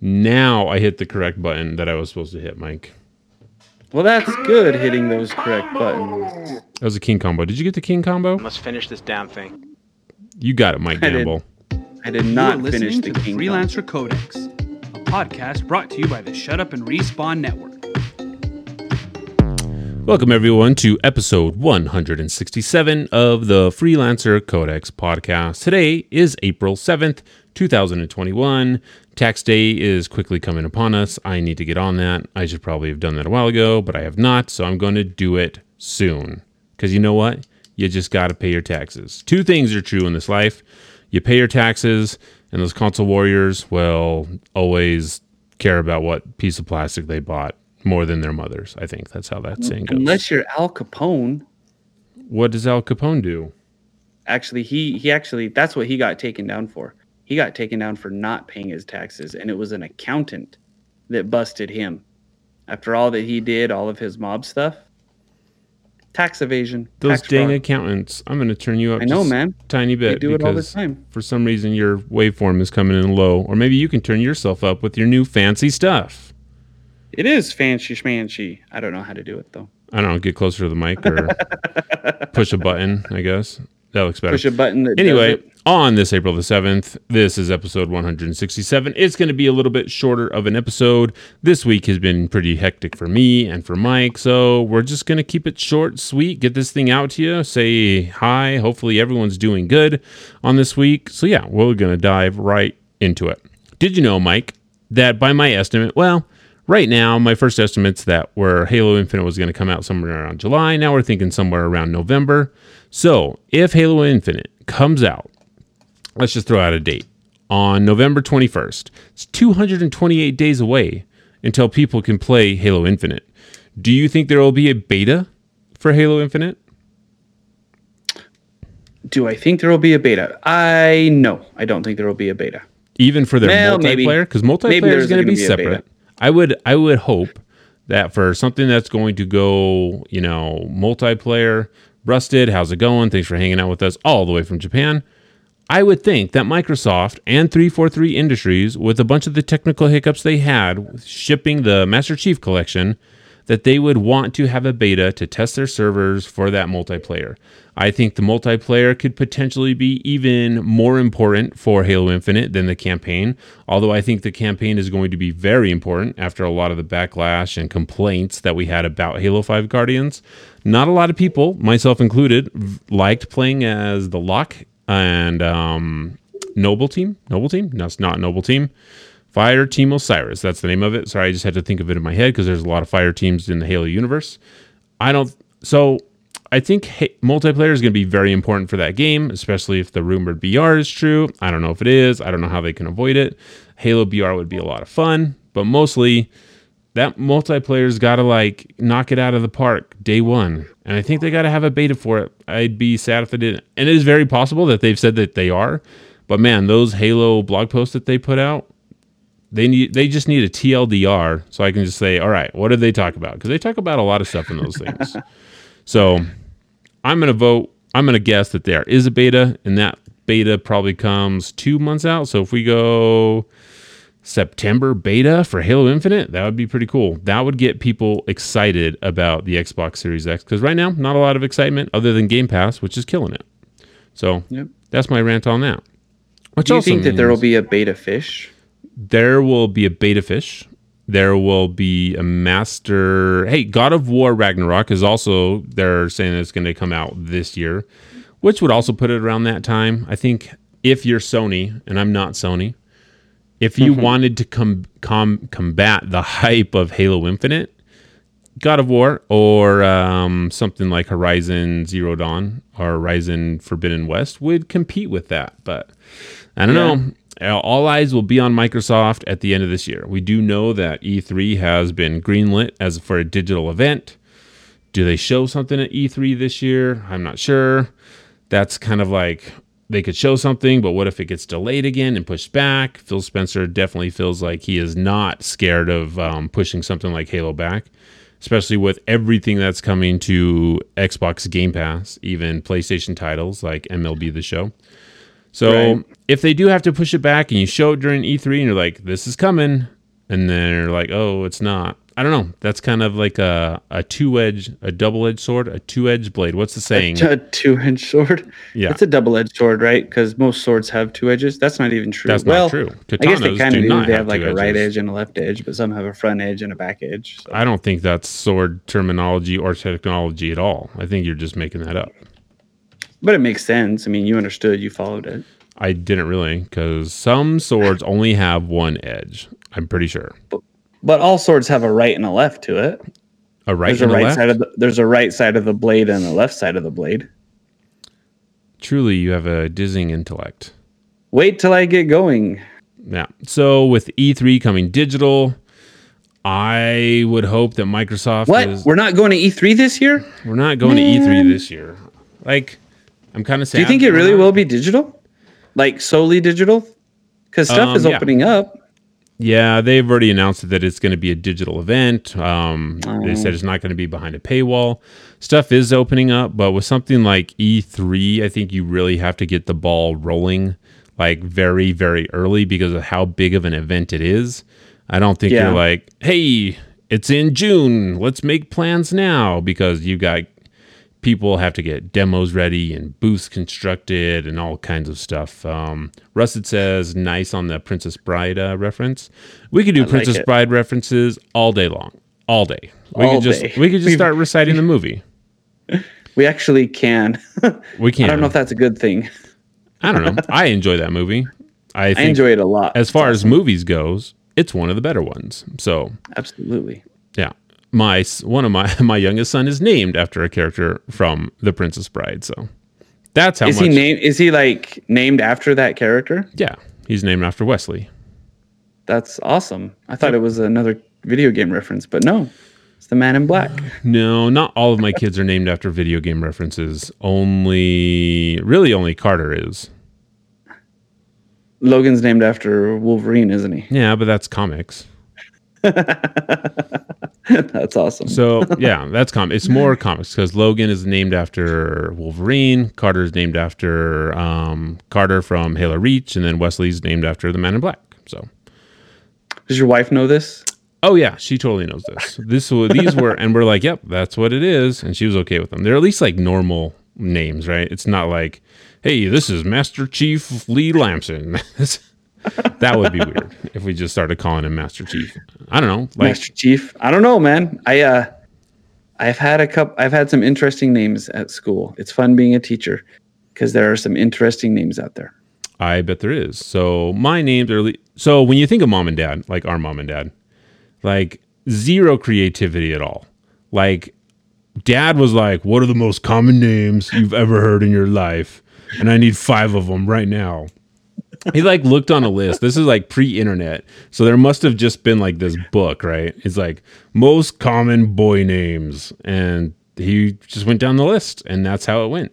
Now I hit the correct button that I was supposed to hit, Mike. Well, that's good hitting those correct buttons. That was a king combo. Did you get the king combo? I must finish this damn thing. You got it, Mike I did. Gamble. I did You are not listening finish the to the king. Freelancer Codex, a podcast brought to you by the Shut Up and Respawn Network. Welcome, everyone, to episode 167 of the Freelancer Codex podcast. Today is April 7th, 2021. Tax day is quickly coming upon us. I need to get on that. I should probably have done that a while ago, but I have not, so I'm going to do it soon. Because you know what? You just got to pay your taxes. Two things are true in this life you pay your taxes, and those console warriors will always care about what piece of plastic they bought more than their mothers. I think that's how that saying goes. Unless you're Al Capone. What does Al Capone do? Actually, he he actually that's what he got taken down for. He got taken down for not paying his taxes, and it was an accountant that busted him. After all that he did, all of his mob stuff, tax evasion. Those tax dang fraud. accountants. I'm going to turn you up I know, man. tiny bit do it all the time. for some reason your waveform is coming in low. Or maybe you can turn yourself up with your new fancy stuff. It is fancy schmancy. I don't know how to do it though. I don't know, get closer to the mic or push a button, I guess. That looks better. Push a button that Anyway. On this April the 7th, this is episode 167. It's going to be a little bit shorter of an episode. This week has been pretty hectic for me and for Mike, so we're just going to keep it short, sweet, get this thing out to you, say hi. Hopefully, everyone's doing good on this week. So, yeah, we're going to dive right into it. Did you know, Mike, that by my estimate, well, right now, my first estimates that were Halo Infinite was going to come out somewhere around July. Now we're thinking somewhere around November. So if Halo Infinite comes out, let's just throw out a date on November 21st. It's 228 days away until people can play Halo Infinite. Do you think there will be a beta for Halo Infinite? Do I think there will be a beta? I no, I don't think there will be a beta. even for their Well, multiplayer because multiplayer is going to be be separate i would i would hope that for something that's going to go you know multiplayer rusted how's it going thanks for hanging out with us all the way from japan i would think that microsoft and 343 industries with a bunch of the technical hiccups they had shipping the master chief collection that they would want to have a beta to test their servers for that multiplayer. I think the multiplayer could potentially be even more important for Halo Infinite than the campaign, although I think the campaign is going to be very important after a lot of the backlash and complaints that we had about Halo 5 Guardians. Not a lot of people, myself included, liked playing as the Locke and um, Noble Team. Noble Team? No, it's not Noble Team. Fire Team Osiris. That's the name of it. Sorry, I just had to think of it in my head because there's a lot of fire teams in the Halo universe. I don't. So I think multiplayer is going to be very important for that game, especially if the rumored BR is true. I don't know if it is. I don't know how they can avoid it. Halo BR would be a lot of fun, but mostly that multiplayer's got to like knock it out of the park day one. And I think they got to have a beta for it. I'd be sad if they didn't. And it is very possible that they've said that they are. But man, those Halo blog posts that they put out, they need they just need a TLDR so I can just say, all right, what did they talk about? Because they talk about a lot of stuff in those things. so I'm gonna vote. I'm gonna guess that there is a beta, and that beta probably comes two months out. So if we go September beta for Halo Infinite, that would be pretty cool. That would get people excited about the Xbox Series X because right now, not a lot of excitement other than Game Pass, which is killing it. So Yep. that's my rant on that. Which Do you think that there will be a beta fish? there will be a beta fish. There will be a master. Hey, God of War Ragnarok is also, they're saying it's going to come out this year, which would also put it around that time. I think if you're Sony, and I'm not Sony, if you wanted to com- com- combat the hype of Halo Infinite, God of War or um, something like Horizon Zero Dawn or Horizon Forbidden West would compete with that. But I don't Yeah. know. Uh, All eyes will be on Microsoft at the end of this year. We do know that E3 has been greenlit as for a digital event. Do they show something at E3 this year? I'm not sure. That's kind of like they could show something, but what if it gets delayed again and pushed back? Phil Spencer definitely feels like he is not scared of um, pushing something like Halo back, especially with everything that's coming to Xbox Game Pass, even PlayStation titles like MLB The Show. So Right. if they do have to push it back and you show it during E3 and you're like, this is coming, and they're like, oh, it's not. I don't know. That's kind of like a, a two edge, a double edged sword, a two edged blade. What's the saying? A two-edged sword. Yeah. it's a double-edged sword, right? Because most swords have two edges. That's not even true. That's not well, true. I guess they kind of do. not They have have like two a right edges. edge and a left edge, but some have a front edge and a back edge. So. I don't think that's sword terminology or technology at all. I think you're just making that up. But it makes sense. I mean, you understood. You followed it. I didn't really, because some swords only have one edge. I'm pretty sure. But all swords have a right and a left to it. A right There's and a a right left. side of the, there's a right side of the blade and a left side of the blade. Truly, you have a dizzying intellect. Wait till I get going. Yeah. So with E3 coming digital, I would hope that Microsoft What? is. We're not going to E3 this year? We're not going to E3 this year. Like, I'm kind of sad. Do you think it really will be digital? Like solely digital? Because stuff Um, is yeah. opening up. Yeah, they've already announced that it's going to be a digital event. Um, They Oh. said it's not going to be behind a paywall. Stuff is opening up, but with something like E3, I think you really have to get the ball rolling like very, very early because of how big of an event it is. I don't think Yeah. you're like, hey, it's in June. Let's make plans now because you've got people have to get demos ready and booths constructed and all kinds of stuff. Um, Rusted says nice on the Princess Bride uh, reference. We could do like Princess it. Bride references all day long, all day. We All could just day. we could just start reciting the movie. We actually can. We can. I don't know if that's a good thing. I don't know. I enjoy that movie. I I enjoy it a lot. as far as movies goes, it's one of the better ones. So Absolutely. My one of my my youngest son is named after a character from The Princess Bride. So that's how Is much. he named is he like named after that character? yeah, he's named after Wesley. That's awesome. I thought it was another video game reference, but no. It's the man in black. No, not all of my kids are named after video game references. Only, really, only Carter is. Logan's named after Wolverine, isn't he? Yeah, but that's comics. That's awesome. So yeah, that's com. It's more comics because Logan is named after Wolverine. Carter is named after um, Carter from Halo Reach, and then Wesley's named after the Man in Black. So. Does your wife know this? Oh yeah, she totally knows this. This these were, and we're like, yep, that's what it is, and she was okay with them. They're at least like normal names, right? It's not like, hey, this is Master Chief Lee Lamson. that would be weird if we just started calling him Master Chief. I don't know, like Master Chief. I don't know, man. I uh I've had a couple I've had some interesting names at school. It's fun being a teacher because there are some interesting names out there. I bet there is. So my names are. le- So when you think of mom and dad, like our mom and dad, like zero creativity at all. Like dad was like, "What are the most common names you've ever heard in your life?" And I need five of them right now. He like looked on a list. This is like pre-internet, so there must have just been like this book, right? It's like most common boy names, and he just went down the list, and that's how it went.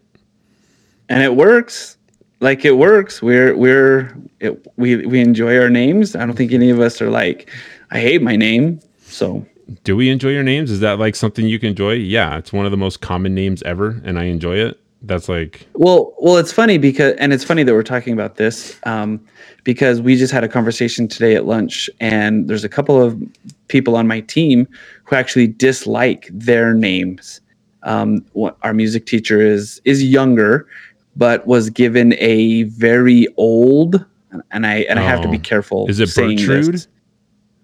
And it works. Like it works. We're we're it, we we enjoy our names. I don't think any of us are like I hate my name. So Do we enjoy your names? Is that like something you can enjoy? Yeah, it's one of the most common names ever, and I enjoy it. That's like, Well, well, it's funny because, and it's funny that we're talking about this um, because we just had a conversation today at lunch, and there's a couple of people on my team who actually dislike their names. Um, what, our music teacher is is younger, but was given a very old, and I and I have to be Oh. careful. Is it saying this. Bertrude?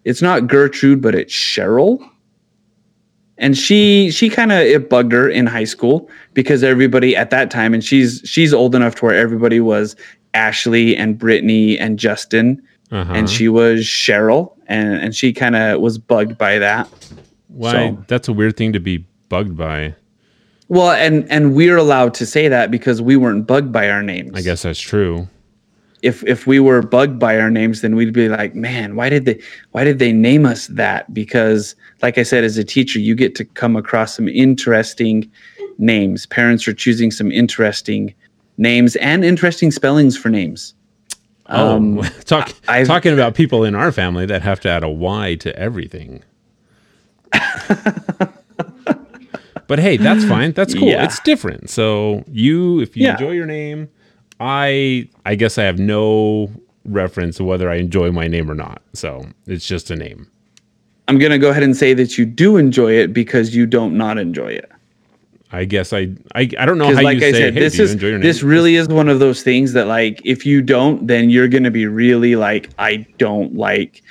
It's not Gertrude, but it's Cheryl and she she kind of it bugged her in high school because everybody at that time and she's she's old enough to where everybody was Ashley and Brittany and Justin uh-huh. and she was Cheryl and and she kind of was bugged by that. why? so- That's a weird thing to be bugged by. Well, and and we're allowed to say that because we weren't bugged by our names. I guess that's true. If if we were bugged by our names then we'd be like man why did they why did they name us that because like i said as a teacher you get to come across some interesting names parents are choosing some interesting names and interesting spellings for names Um, oh, talk I've- talking about people in our family that have to add a Y to everything. but hey, that's fine. That's cool. Yeah. It's different. So you, if you Yeah. enjoy your name, I I guess I have no reference to whether I enjoy my name or not. So it's just a name. I'm gonna go ahead and say that you do enjoy it because you don't not enjoy it. I guess I I, I don't know how like you I say, said, hey, this is enjoy your name? this really is one of those things that like if you don't, then you're gonna be really like I don't like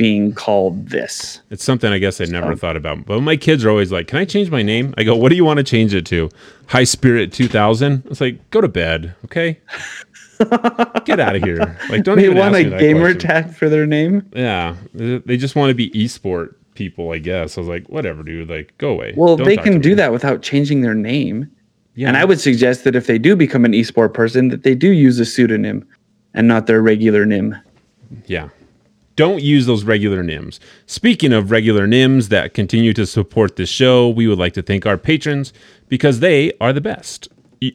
being called this. It's something I guess I never So- thought about. But my kids are always like, "Can I change my name?" I go, "What do you want to change it to?" High Spirit 2000. It's like, go to bed, okay? Get out of here. Like, don't They even want a me gamer tag for their name. Yeah, they just want to be esport people, I guess. I was like, whatever, dude. Like, go away. Well, Don't they can do me. that without changing their name. Yeah. And I would suggest that if they do become an esport person, that they do use a pseudonym and not their regular name. Yeah. Don't use those regular NIMS. Speaking of regular NIMS that continue to support this show, we would like to thank our patrons because they are the best.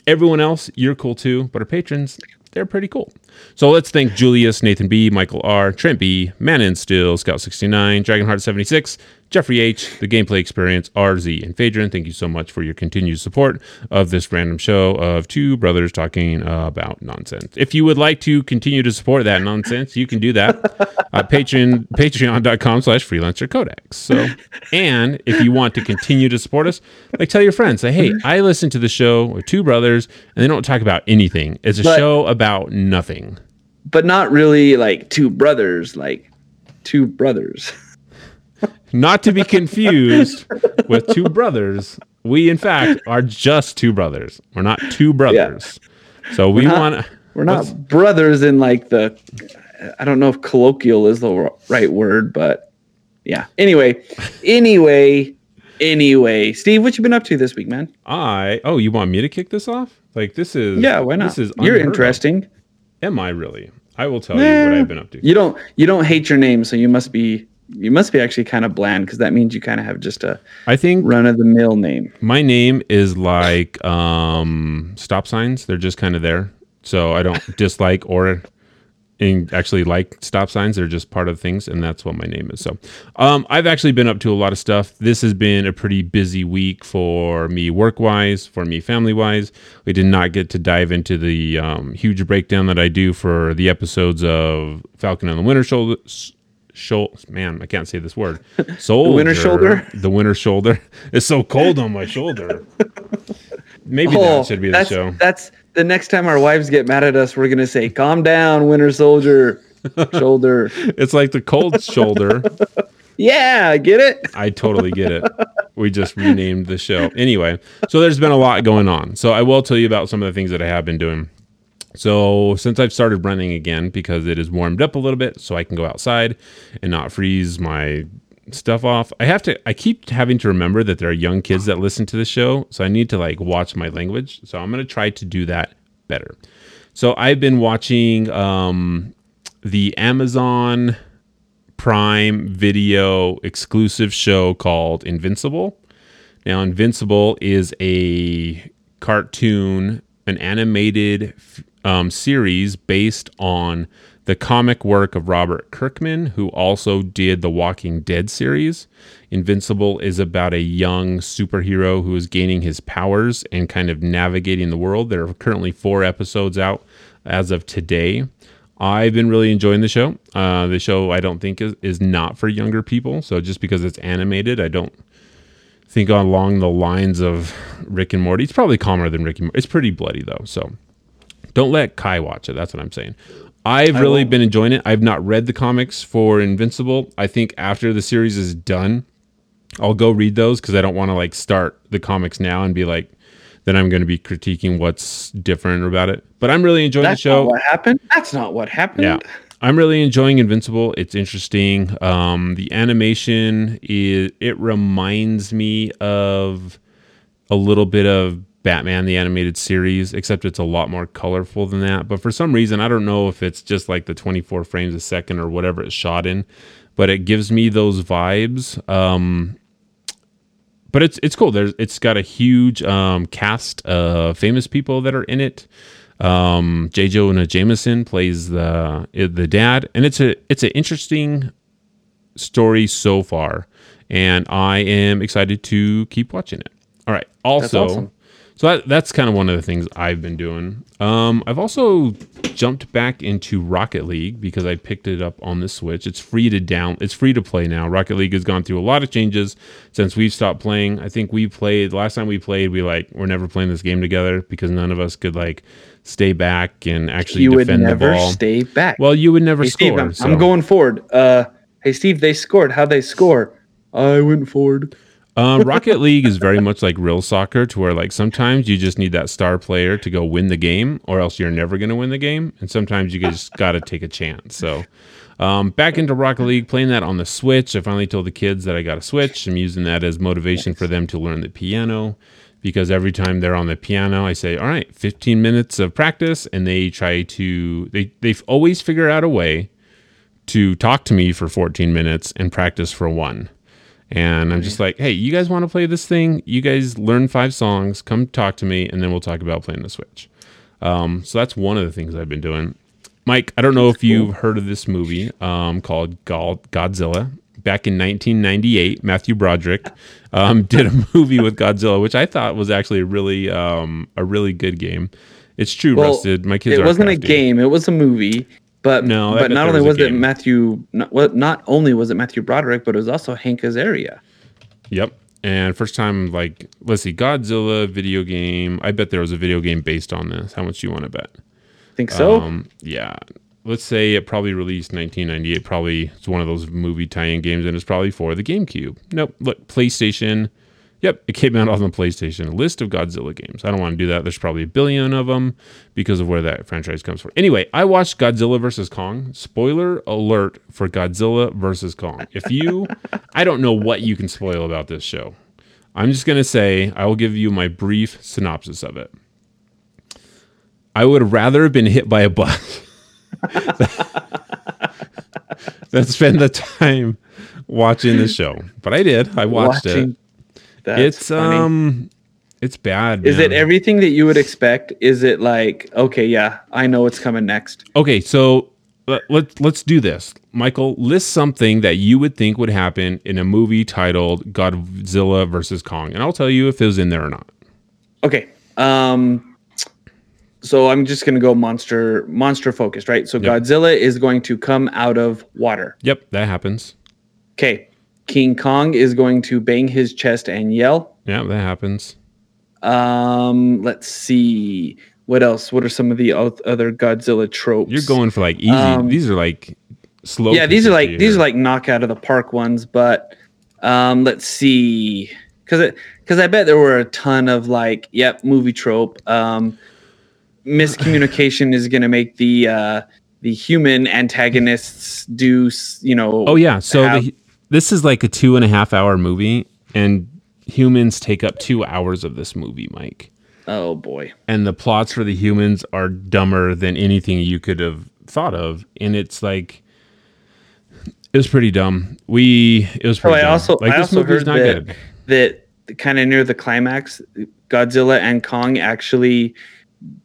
Everyone else, you're cool too, but our patrons, they're pretty cool. So let's thank Julius, Nathan B, Michael R, Trent B, Manon Still, Scout69, Dragonheart76, Jeffrey H, The Gameplay Experience, RZ, and Phaedron. Thank you so much for your continued support of this random show of two brothers talking uh, about nonsense. If you would like to continue to support that nonsense, you can do that at Patreon, patreon.com slash freelancer codex. So, and if you want to continue to support us, like tell your friends, say, hey, I listen to the show with two brothers and they don't talk about anything. It's a But- show about nothing. But not really like two brothers, like two brothers. Not to be confused with two brothers. We, in fact, are just two brothers. We're not two brothers. So we want We're not brothers in like the I don't know if colloquial is the right word, but yeah. Anyway, anyway, anyway, Steve, what you been up to this week, man? I. Oh, you want me to kick this off? Like this is. Yeah, why not? This is You're unheard of. interesting. Am I really? I will tell you what Eh, I've been up to. You don't you don't hate your name, so you must be you must be actually kind of bland because that means you kind of have just a I think run of the mill name. my name is like um stop signs. They're just kind of there. So I don't dislike or in actually like stop signs. They're just part of things, and that's what my name is. So um I've actually been up to a lot of stuff. This has been a pretty busy week for me work wise, for me family wise. We did not get to dive into the um, huge breakdown that I do for the episodes of Falcon and the Winter Shoulder. Shoulder, man, I can't say this word. Soldier, winter shoulder? The winter shoulder. It's so cold on my shoulder. Maybe that oh, should be the Oh, that's, show. That's the next time our wives get mad at us, we're gonna say, "Calm down, Winter Soldier, shoulder." It's like the cold shoulder. Yeah, I get it? I totally get it. We just renamed the show. Anyway, so there's been a lot going on. So I will tell you about some of the things that I have been doing. So since I've started running again because it is warmed up a little bit so I can go outside and not freeze my stuff off. I have to I keep having to remember that there are young kids that listen to the show, so I need to like watch my language. So I'm going to try to do that better. So I've been watching um the Amazon Prime Video exclusive show called Invincible. Now, Invincible is a cartoon, an animated um, series based on the comic work of Robert Kirkman, who also did the Walking Dead series. Invincible is about a young superhero who is gaining his powers and kind of navigating the world. There are currently four episodes out as of today. I've been really enjoying the show. Uh, the show I don't think is, is not for younger people. So just because it's animated, I don't think along the lines of Rick and Morty. It's probably calmer than Rick and Morty. It's pretty bloody though. So don't let Kai watch it. That's what I'm saying. I've really been enjoying it. I've not read the comics for Invincible. I think after the series is done, I'll go read those because I don't want to like start the comics now and be like, then I'm going to be critiquing what's different about it. But I'm really enjoying That's the show. not what happened. That's not what happened. Yeah. I'm really enjoying Invincible. It's interesting. Um, the animation is it reminds me of a little bit of Batman the animated series, except it's a lot more colorful than that. But for some reason, I don't know if it's just like the 24 frames a second or whatever it's shot in, but it gives me those vibes. Um, but it's it's cool. There's it's got a huge um, cast of famous people that are in it. Um, J. Jonah Jameson plays the the dad, and it's a it's an interesting story so far, and I am excited to keep watching it. All right. Also, awesome. So that, that's kind of one of the things I've been doing. Um, I've also jumped back into Rocket League because I picked it up on the Switch. It's free to down. It's free to play now. Rocket League has gone through a lot of changes since we've stopped playing. I think we played last time we played. We like we're never playing this game together because none of us could like stay back and actually You would defend the never ball. stay back. well, you would never hey, score. Steve, I'm, so. I'm going forward. Uh, hey, Steve, they scored. How'd they score? I went forward. Uh, Rocket League is very much like real soccer, to where like sometimes you just need that star player to go win the game, or else you're never going to win the game, and sometimes you just got to take a chance. So, um, back into Rocket League, playing that on the Switch. I finally told the kids that I got a Switch. I'm using that as motivation for them to learn the piano, because every time they're on the piano, I say, "All right, 15 minutes of practice," and they try to they they always figure out a way to talk to me for 14 minutes and practice for one. And I'm just like, hey, you guys want to play this thing? You guys learn five songs, come talk to me, and then we'll talk about playing the Switch. Um, so that's one of the things I've been doing. Mike, I don't know if you've heard of this movie um, called Godzilla. Back in 1998, Matthew Broderick um, did a movie with Godzilla, which I thought was actually a really um, a really good game. It's true, Well, Rusted. My kids It wasn't a game. It was a movie. But No, but not only was was, it. Matthew, not, well, not only was it Matthew Broderick, but it was also Hank Azaria. Yep. And first time, like, let's see, Godzilla video game. I bet there was a video game based on this. How much do you want to bet? Think so? Um, yeah. Let's say it probably released 1998. Probably it's one of those movie tie-in games, and it's probably for the GameCube. Nope. Look, PlayStation. Yep, it came out on the PlayStation. List of Godzilla games. I don't want to do that. There's probably a billion of them because of where that franchise comes from. Anyway, I watched Godzilla versus Kong. Spoiler alert for Godzilla versus Kong. If you, I don't know what you can spoil about this show. I'm just gonna say I will give you my brief synopsis of it. I would rather have been hit by a bus than spend the time watching the show. But I did. I watched it. That's It's funny. um, it's bad. Is it everything that you would expect? Is it like, okay, yeah, I know what's coming next? Okay, so let, let, let's do this. Michael, list something that you would think would happen in a movie titled Godzilla versus Kong, and I'll tell you if it was in there or not. Okay. Um so I'm just gonna go monster monster focused, right? So Yep. Godzilla is going to come out of water. Yep, that happens. Okay. King Kong is going to bang his chest and yell. Yeah, that happens. Um, let's see. What else? What are some of the other Godzilla tropes? You're going for like easy. Um, these are like slow. yeah, these are like here. these are like knock out of the park ones, but um, let's see, because because I bet there were a ton of like, yep, movie trope. Um, miscommunication is going to make the uh, the human antagonists do, you know. Oh yeah, so have- the, this is like a two and a half hour movie, and humans take up two hours of this movie, Mike. oh boy. and the plots for the humans are dumber than anything you could have thought of and it's like it was pretty dumb we it was So pretty I dumb. also like I this also movie's heard not that good that kind of near the climax, Godzilla and Kong actually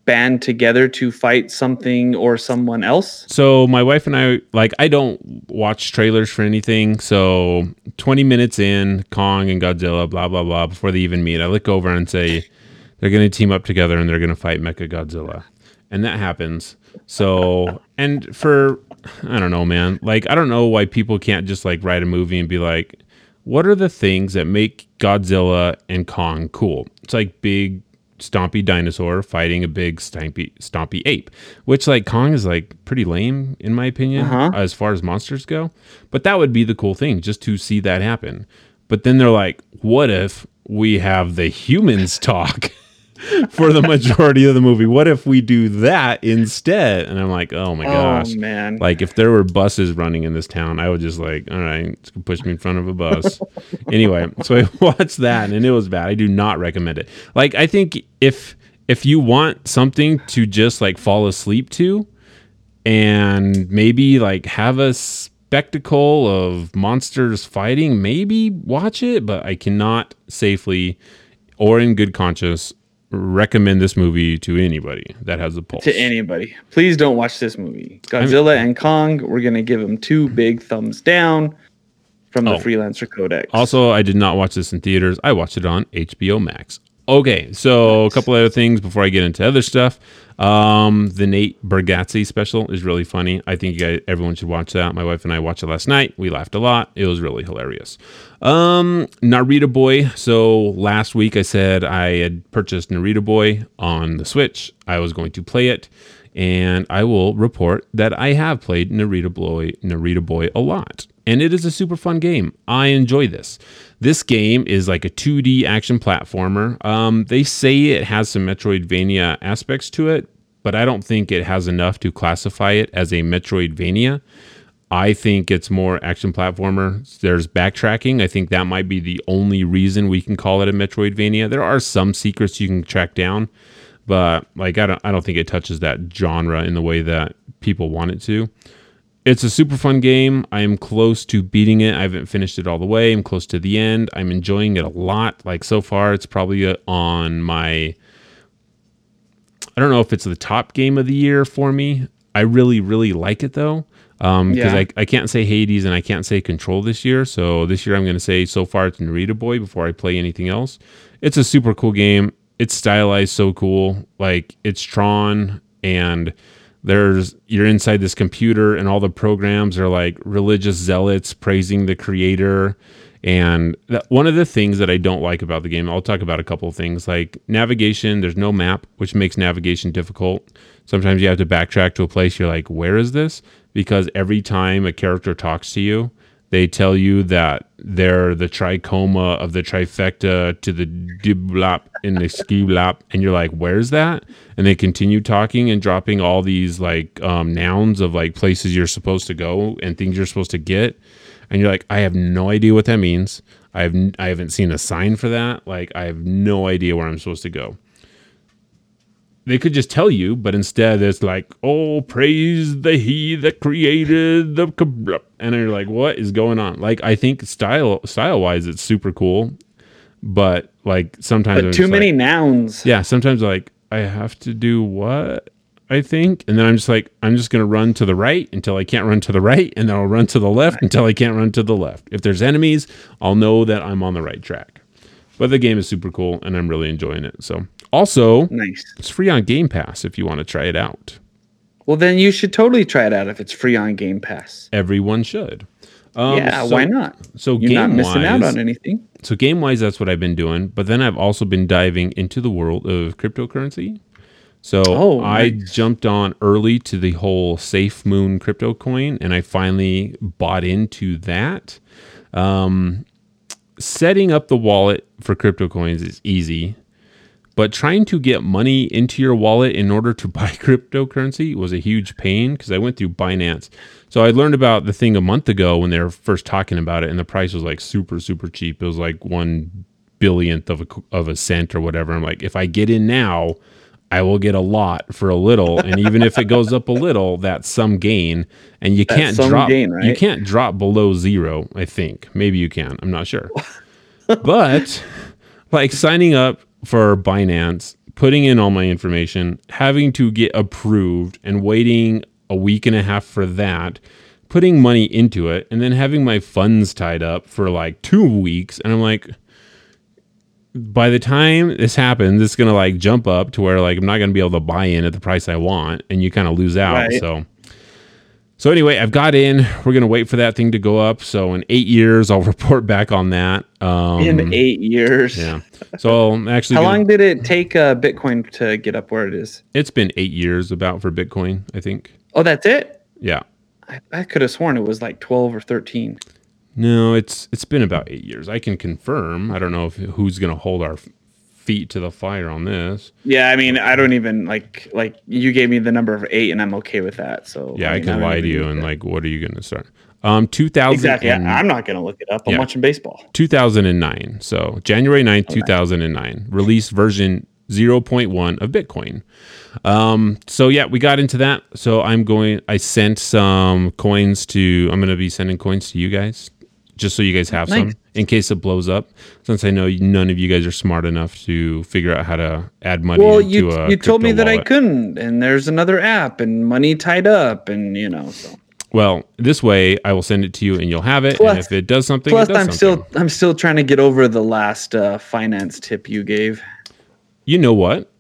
band together to fight something or someone else. so my wife and i like i don't watch trailers for anything. So 20 minutes in kong and godzilla blah blah blah before they even meet i look over and say they're going to team up together and they're going to fight mecha godzilla. And that happens. So and for i don't know man. Like i don't know why people can't just like write a movie and be like what are the things that make godzilla and kong cool? It's like big stompy dinosaur fighting a big stompy stompy ape which like kong is like pretty lame in my opinion Uh-huh. as far as monsters go. But that would be the cool thing just to see that happen. But then they're like what if we have the humans talk for the majority of the movie. What if we do that instead? And I'm like, oh my oh, gosh. Oh man. Like if there were buses running in this town, I would just like, all right, push me in front of a bus. anyway, so I watched that and it was bad. I do not recommend it. Like I think if if you want something to just like fall asleep to and maybe like have a spectacle of monsters fighting, maybe watch it, but I cannot safely or in good conscience recommend this movie to anybody that has a pulse. to anybody. Please don't watch this movie. Godzilla and Kong, we're going to give them two big thumbs down from the Oh. Freelancer Codex. Also, I did not watch this in theaters. I watched it on HBO Max. Okay, so a couple other things before I get into other stuff. Um, the Nate Bargatze special is really funny. I think you guys, everyone should watch that. My wife and I watched it last night. We laughed a lot. It was really hilarious. Um, Narita Boy. So last week I said I had purchased Narita Boy on the Switch. I was going to play it, and I will report that I have played Narita Boy, Narita Boy a lot, and it is a super fun game. I enjoy this. This game is like a 2D action platformer. Um, they say it has some Metroidvania aspects to it, but I don't think it has enough to classify it as a Metroidvania. I think it's more action platformer. There's backtracking. I think that might be the only reason we can call it a Metroidvania. There are some secrets you can track down, but like I don't I don't think it touches that genre in the way that people want it to. It's a super fun game. I am close to beating it. I haven't finished it all the way. I'm close to the end. I'm enjoying it a lot. Like so far, it's probably uh, on my. I don't know if it's the top game of the year for me. I really, really like it though. Um, because Yeah. I, I can't say Hades and I can't say Control this year. So this year I'm going to say so far it's Narita Boy before I play anything else. It's a super cool game. It's stylized so cool. Like it's Tron and there's you're inside this computer and all the programs are like religious zealots praising the creator and that, one of the things that I don't like about the game, I'll talk about a couple of things like navigation. There's no map, which makes navigation difficult. Sometimes you have to backtrack to a place you're like, where is this? Because every time a character talks to you, they tell you that they're the trichroma of the trifecta to the diblop and the skiblop, and you're like, where's that? And they continue talking and dropping all these like um, nouns of like places you're supposed to go and things you're supposed to get and you're like, I have no idea what that means. I have I haven't seen a sign for that. Like I have no idea where I'm supposed to go. They could just tell you, but instead it's like, oh, praise the he that created the and you're like, what is going on? Like I think style style wise, it's super cool, but like sometimes But too many like- nouns. yeah, sometimes like I have to do what I think, and then I'm just like I'm just gonna run to the right until I can't run to the right, and then I'll run to the left until I can't run to the left. If there's enemies, I'll know that I'm on the right track. But the game is super cool, and I'm really enjoying it. So also, Nice. it's free on Game Pass if you want to try it out. Well, then you should totally try it out if it's free on Game Pass. Everyone should. Um, yeah, so- why not? So You're not missing out on anything. so game wise that's what i've been doing but then i've also been diving into the world of cryptocurrency so Oh, i nice. jumped on early to the whole SafeMoon crypto coin and i finally bought into that um, setting up the wallet for crypto coins is easy but trying to get money into your wallet in order to buy cryptocurrency was a huge pain because I went through Binance. So I learned about the thing a month ago when they were first talking about it, and the price was like super, super cheap. It was like one billionth of a of a cent or whatever. I'm like, if I get in now, I will get a lot for a little, and even if it goes up a little, that's some gain. And you can't some drop gain, you can't drop below zero. I think maybe you can. I'm not sure, but like signing up for Binance, putting in all my information, having to get approved and waiting a week and a half for that, putting money into it, and then having my funds tied up for like two weeks. And I'm like, by the time this happens, it's gonna like jump up to where like I'm not gonna be able to buy in at the price I want, and you kind of lose out. Right. So so anyway, I've got in. We're gonna wait for that thing to go up. So in eight years, I'll report back on that. Um, In eight years. yeah. So I'm actually How gonna- long did it take uh, Bitcoin to get up where it is? It's been eight years about for Bitcoin. I think. Oh, that's it? Yeah. I, I could have sworn it was like 12 or 13. No, it's it's been about eight years. I can confirm. I don't know if who's gonna hold our feet to the fire on this. Yeah, I mean, I don't even like like you gave me the number of eight, and I'm okay with that. So Yeah, I, mean, can don't lie to you and that. like, what are you gonna start? Um, 2000 exactly. and- I, I'm not gonna look it up. I'm Yeah. watching baseball. 2009. So January 9th, 2009, released version 0.1 of Bitcoin. Um, so yeah, we got into that. So I'm going, I sent some coins to, I'm going to be sending coins to you guys just so you guys have some in case it blows up. Since I know none of you guys are smart enough to figure out how to add money Well, you you told me that I couldn't, and there's another app and money tied up, and you know. So Well, this way I will send it to you and you'll have it. Plus- and if it does something, plus, it does I'm something. still I'm still trying to get over the last uh, finance tip you gave. You know what?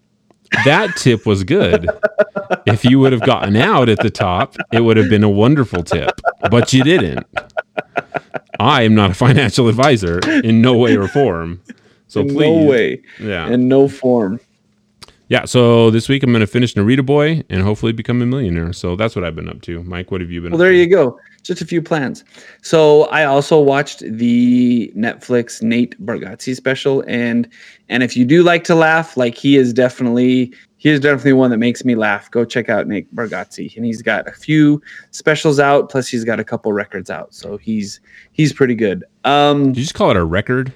That tip was good. if you would have gotten out at the top, it would have been a wonderful tip, but you didn't. I am not a financial advisor in no way or form. So In please, no way, yeah, in no form. yeah. So this week I'm going to finish Narita Boy and hopefully become a millionaire. So that's what I've been up to. Mike, what have you been? Well, there to? you go. Just a few plans. So I also watched the Netflix Nate Bargatze special, and and if you do like to laugh, like he is definitely he is definitely one that makes me laugh. Go check out Nick Bargatze, and he's got a few specials out. Plus, he's got a couple records out, so he's he's pretty good. Um, Did you just call it a record?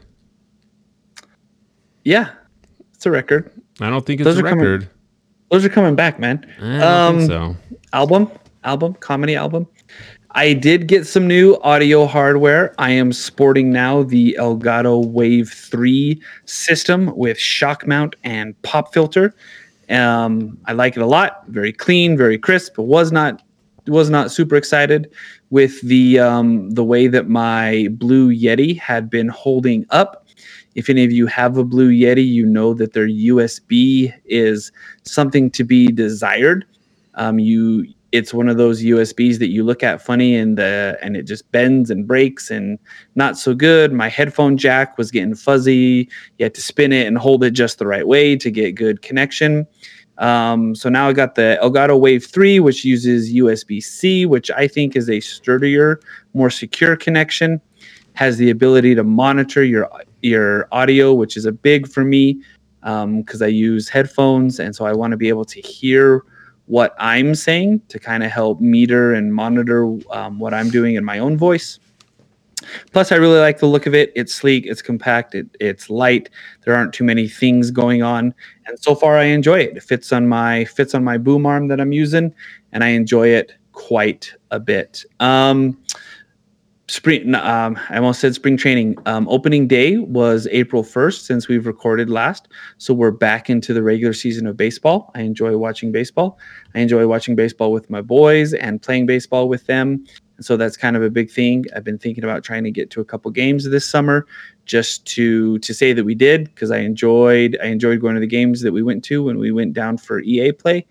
yeah, it's a record. I don't think it's Those a are coming- record. Those are coming back, man. I don't Um, think so. album album comedy album i did get some new audio hardware i am sporting now the elgato wave 3 system with shock mount and pop filter um, i like it a lot. Very clean very crisp. Was not was not super excited with the um, the way that my blue yeti had been holding up. If any of you have a blue yeti you know that their usb is something to be desired. Um, you it's one of those USBs that you look at funny and the and it just bends and breaks and not so good. My headphone jack was getting fuzzy. You had to spin it and hold it just the right way to get good connection. Um, so now I got the Elgato Wave 3, which uses USB C, which I think is a sturdier, more secure connection. Has the ability to monitor your your audio, which is a big for me because I use headphones, and so I want to be able to hear what I'm saying to kind of help meter and monitor um, what I'm doing in my own voice. Plus, I really like the look of it. It's sleek, it's compact, it, it's light. There aren't too many things going on, and so far I enjoy it. It fits on my fits on my boom arm that I'm using, and I enjoy it quite a bit. Um, spring um, i almost said spring training. Um, opening day was april 1st since we've recorded last. So we're back into the regular season of baseball. I enjoy watching baseball. I enjoy watching baseball with my boys and playing baseball with them. And so that's kind of a big thing. I've been thinking about trying to get to a couple games this summer just to to say that we did because i enjoyed i enjoyed going to the games that we went to when we went down for ea play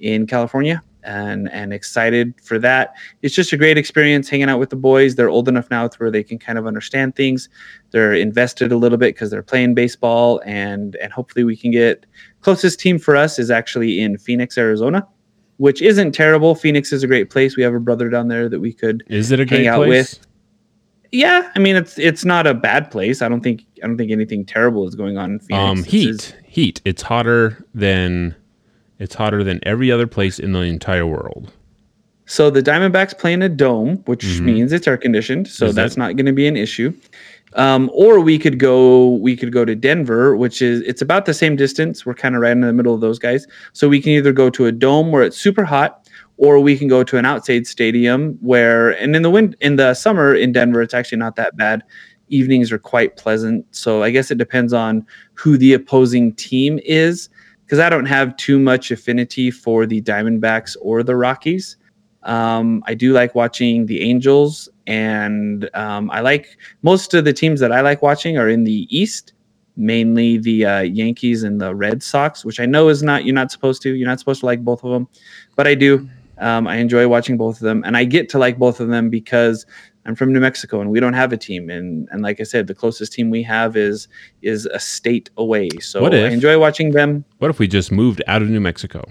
in california and and excited for that. It's just a great experience hanging out with the boys. They're old enough now to where they can kind of understand things. They're invested a little bit because they're playing baseball, and and hopefully we can get closest team for us is actually in Phoenix, Arizona, which isn't terrible. Phoenix is a great place. We have a brother down there that we could Is it a great hang out place? with. Yeah, I mean it's it's not a bad place. I don't think I don't think anything terrible is going on in Phoenix. Um, heat, just- heat. It's hotter than it's hotter than every other place in the entire world. So the Diamondbacks play in a dome, which Mhm. means it's air conditioned. So Is that's that- not going to be an issue. Um, or we could go we could go to Denver, which is it's about the same distance. We're kind of right in the middle of those guys. So we can either go to a dome where it's super hot, or we can go to an outside stadium where and in the wind in the summer in Denver, it's actually not that bad. Evenings are quite pleasant. So I guess it depends on who the opposing team is. Because I don't have too much affinity for the Diamondbacks or the Rockies. Um, I do like watching the Angels, and um, I like most of the teams that I like watching are in the East, mainly the uh, Yankees and the Red Sox, which I know is not you're not supposed to. You're not supposed to like both of them, but I do. Um, I enjoy watching both of them, and I get to like both of them because I'm from New Mexico and we don't have a team. And and like I said, the closest team we have is is a state away. So What I enjoy watching them. What if we just moved out of New Mexico?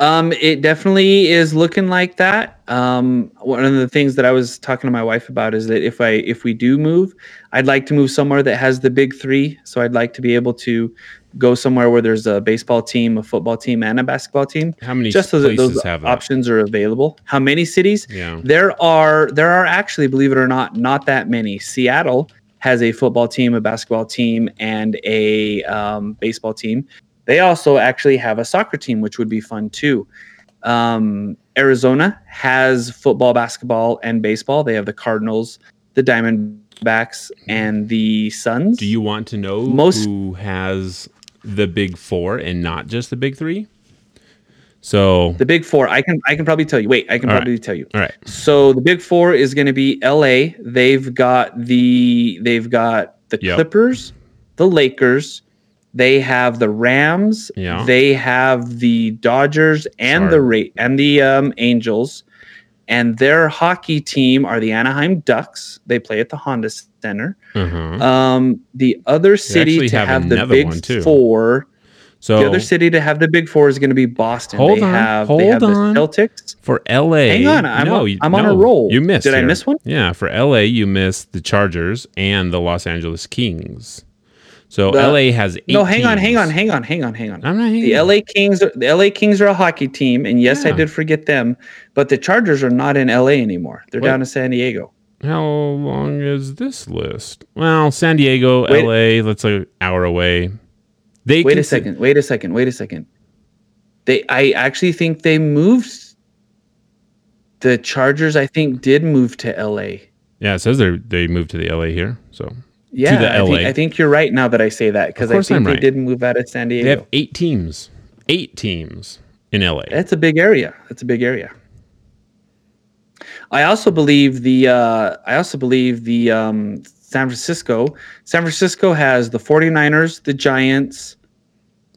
Um, it definitely is looking like that. Um, one of the things that I was talking to my wife about is that if I if we do move, I'd like to move somewhere that has the big three. So I'd like to be able to go somewhere where there's a baseball team, a football team, and a basketball team. How many Just so that those options are available. How many cities? Yeah. There are there are actually, believe it or not, not that many. Seattle has a football team, a basketball team, and a um, baseball team. They also actually have a soccer team, which would be fun too. Um, Arizona has football, basketball, and baseball. They have the Cardinals, the Diamondbacks, and the Suns. Do you want to know Most- who has the big four and not just the big three? So, the Big Four? I can I can probably tell you. Wait, I can All right. probably tell you. all right. So the big four is going to be L.A. They've got the they've got the Yep. Clippers, the Lakers, They have the Rams. Yeah. They have the Dodgers and the Ra- and the um, Angels. And their hockey team are the Anaheim Ducks. They play at the Honda Center. Uh-huh. Um, the other city to have have, the big four. So the other city to have the big four is going to be Boston. Hold they on, have hold they have on. the Celtics. for LA, Hang on, I'm no, on- you- I'm on a roll. You missed. Did I miss one? Yeah, for LA, you missed the Chargers and the Los Angeles Kings. So The- LA has eight No, hang on, hang on, hang on, hang on, hang on. I'm not. The LA Kings, are, the LA Kings are a hockey team, and yes, I did forget them. But the Chargers are not in LA anymore; they're What? down in San Diego. How long is this list? Well, San Diego, Wait- LA, that's an hour away. They Wait a second. Wait a second. Wait a second. They, I actually think they moved. The Chargers, I think, did move to LA. Yeah, it says they they moved to the LA here. So Yeah, the I think, LA. I think you're right now that I say that because I think I'm they right. did move out of San Diego. they have eight teams. Eight teams in LA. That's a big area. That's a big area. I also believe the uh, I also believe the um, San Francisco San Francisco has the 49ers, the Giants.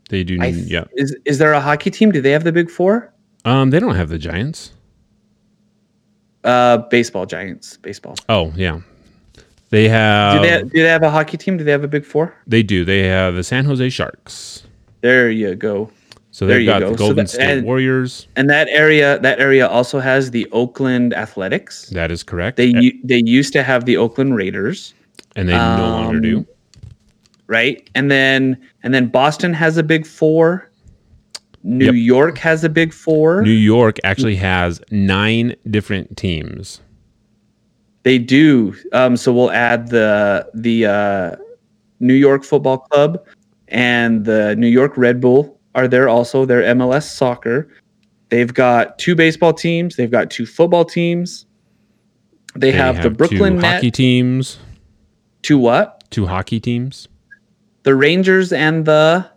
They do. Th- yeah. Is is there a hockey team? Do they have the Big 4? Um, they don't have the Giants. Uh baseball Giants, baseball. Oh yeah, they have. Do they do they have a hockey team? Do they have a Big 4? They do. They have the San Jose Sharks. There you go. So There they've you got go. the So Golden that- State and- Warriors. And that area that area also has the Oakland Athletics. That is correct. They A- u- they used to have the Oakland Raiders. and they no longer do. um, right? And then and then Boston has a big four. New Yep. York has a big four. New York actually has nine different teams. they do. Um, so we'll add the the uh, New York Football Club and the New York Red Bull are there also. They're MLS soccer. They've got two baseball teams. They've got two football teams. They, They have, the Brooklyn hockey teams. Two what? Two hockey teams. The Rangers and the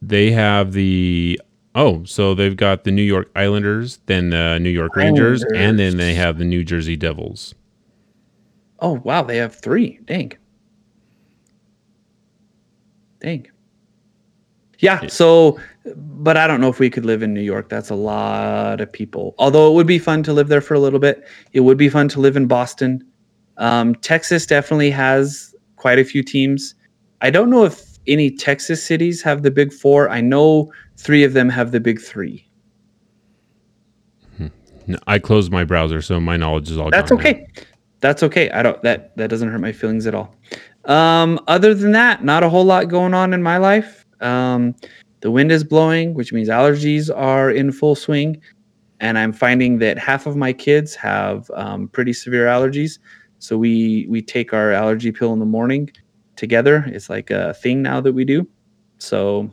They have the oh, so they've got the New York Islanders, then the New York Rangers, and then they have the New Jersey Devils. Oh wow, they have three. Dang. Dang. Yeah, so but I don't know if we could live in New York. That's a lot of people. Although it would be fun to live there for a little bit. It would be fun to live in Boston. Um, Texas definitely has quite a few teams. I don't know if any Texas cities have the big four. I know three of them have the big three. No, I closed my browser, so my knowledge is all That's gone now. okay. That's okay. I don't that that doesn't hurt my feelings at all. Um, other than that, not a whole lot going on in my life. Um, the wind is blowing, which means allergies are in full swing, and I'm finding that half of my kids have um, pretty severe allergies. So we we take our allergy pill in the morning together. It's like a thing now that we do. So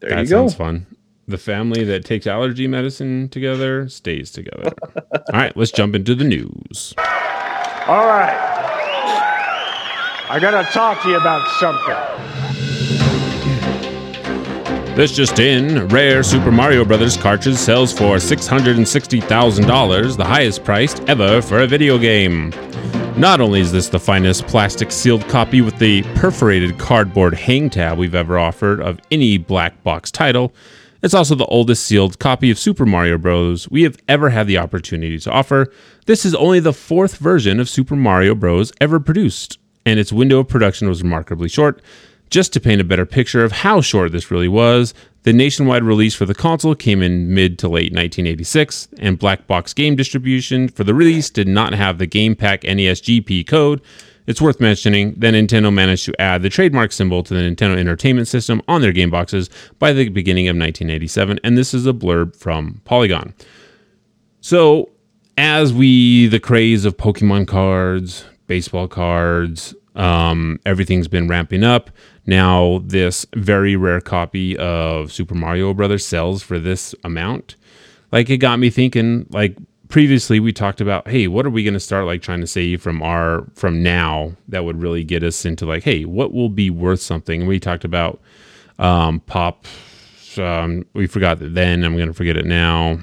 there That you go. sounds fun. The family that takes allergy medicine together stays together. All right, let's jump into the news. All right. I gotta talk to you about something. This just in, Rare Super Mario Bros. cartridge sells for $660,000, the highest priced ever for a video game. Not only is this the finest plastic sealed copy with the perforated cardboard hang tab we've ever offered of any black box title, it's also the oldest sealed copy of Super Mario Bros. we have ever had the opportunity to offer. This is only the fourth version of Super Mario Bros. ever produced, and its window of production was remarkably short. Just to paint a better picture of how short this really was, the nationwide release for the console came in mid to late 1986, and Black Box game distribution for the release did not have the Game Pak NES GP code. It's worth mentioning that Nintendo managed to add the trademark symbol to the Nintendo Entertainment System on their game boxes by the beginning of 1987, and this is a blurb from Polygon. So, as we the craze of Pokemon cards, baseball cards, um, everything's been ramping up. Now, this very rare copy of Super Mario Brothers sells for this amount. Like, it got me thinking. Like previously, we talked about, hey, what are we going to start like trying to save from our from now that would really get us into like, hey, what will be worth something? And we talked about um, pop. Um, we forgot that then. I'm going to forget it now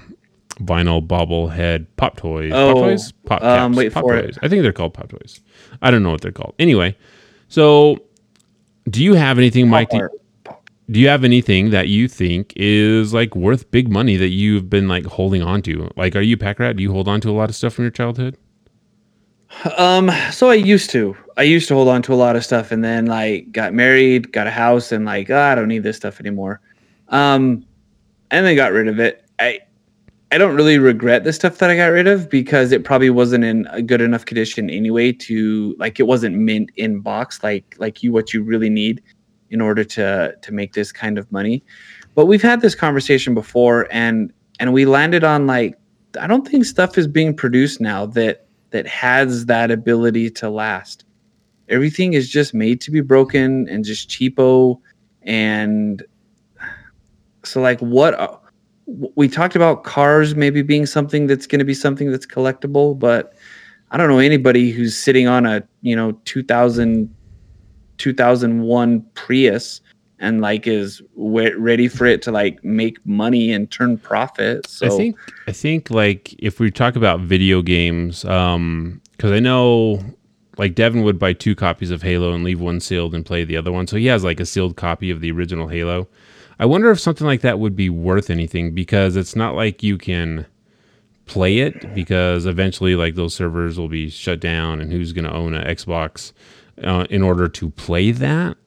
vinyl bobblehead pop toys. pop Oh, toys? Pop um, caps, wait pop for it. toys. I think they're called pop toys. I don't know what they're called. Anyway, so do you have anything, Mike? do- art. do you have anything that you think is like worth big money that you've been like holding on to? Like, are you a pack rat? Do you hold on to a lot of stuff from your childhood? Um, so I used to. I used to hold on to a lot of stuff and then like got married, got a house, and like, oh, I don't need this stuff anymore. Um, and then got rid of it. I I don't really regret the stuff that I got rid of because it probably wasn't in a good enough condition anyway to like it wasn't mint in box like like you what you really need in order to to make this kind of money. But we've had this conversation before and and we landed on like I don't think stuff is being produced now that that has that ability to last. Everything is just made to be broken and just cheapo and so like what we talked about cars maybe being something that's going to be something that's collectible, but I don't know anybody who's sitting on a, you know, 2000 2001 Prius and like is ready for it to like make money and turn profit. So I think I think like if we talk about video games, um, because I know like Devin would buy two copies of Halo and leave one sealed and play the other one, so he has like a sealed copy of the original Halo. I wonder if something like that would be worth anything because it's not like you can play it because eventually like those servers will be shut down and who's going to own an Xbox uh, in order to play that.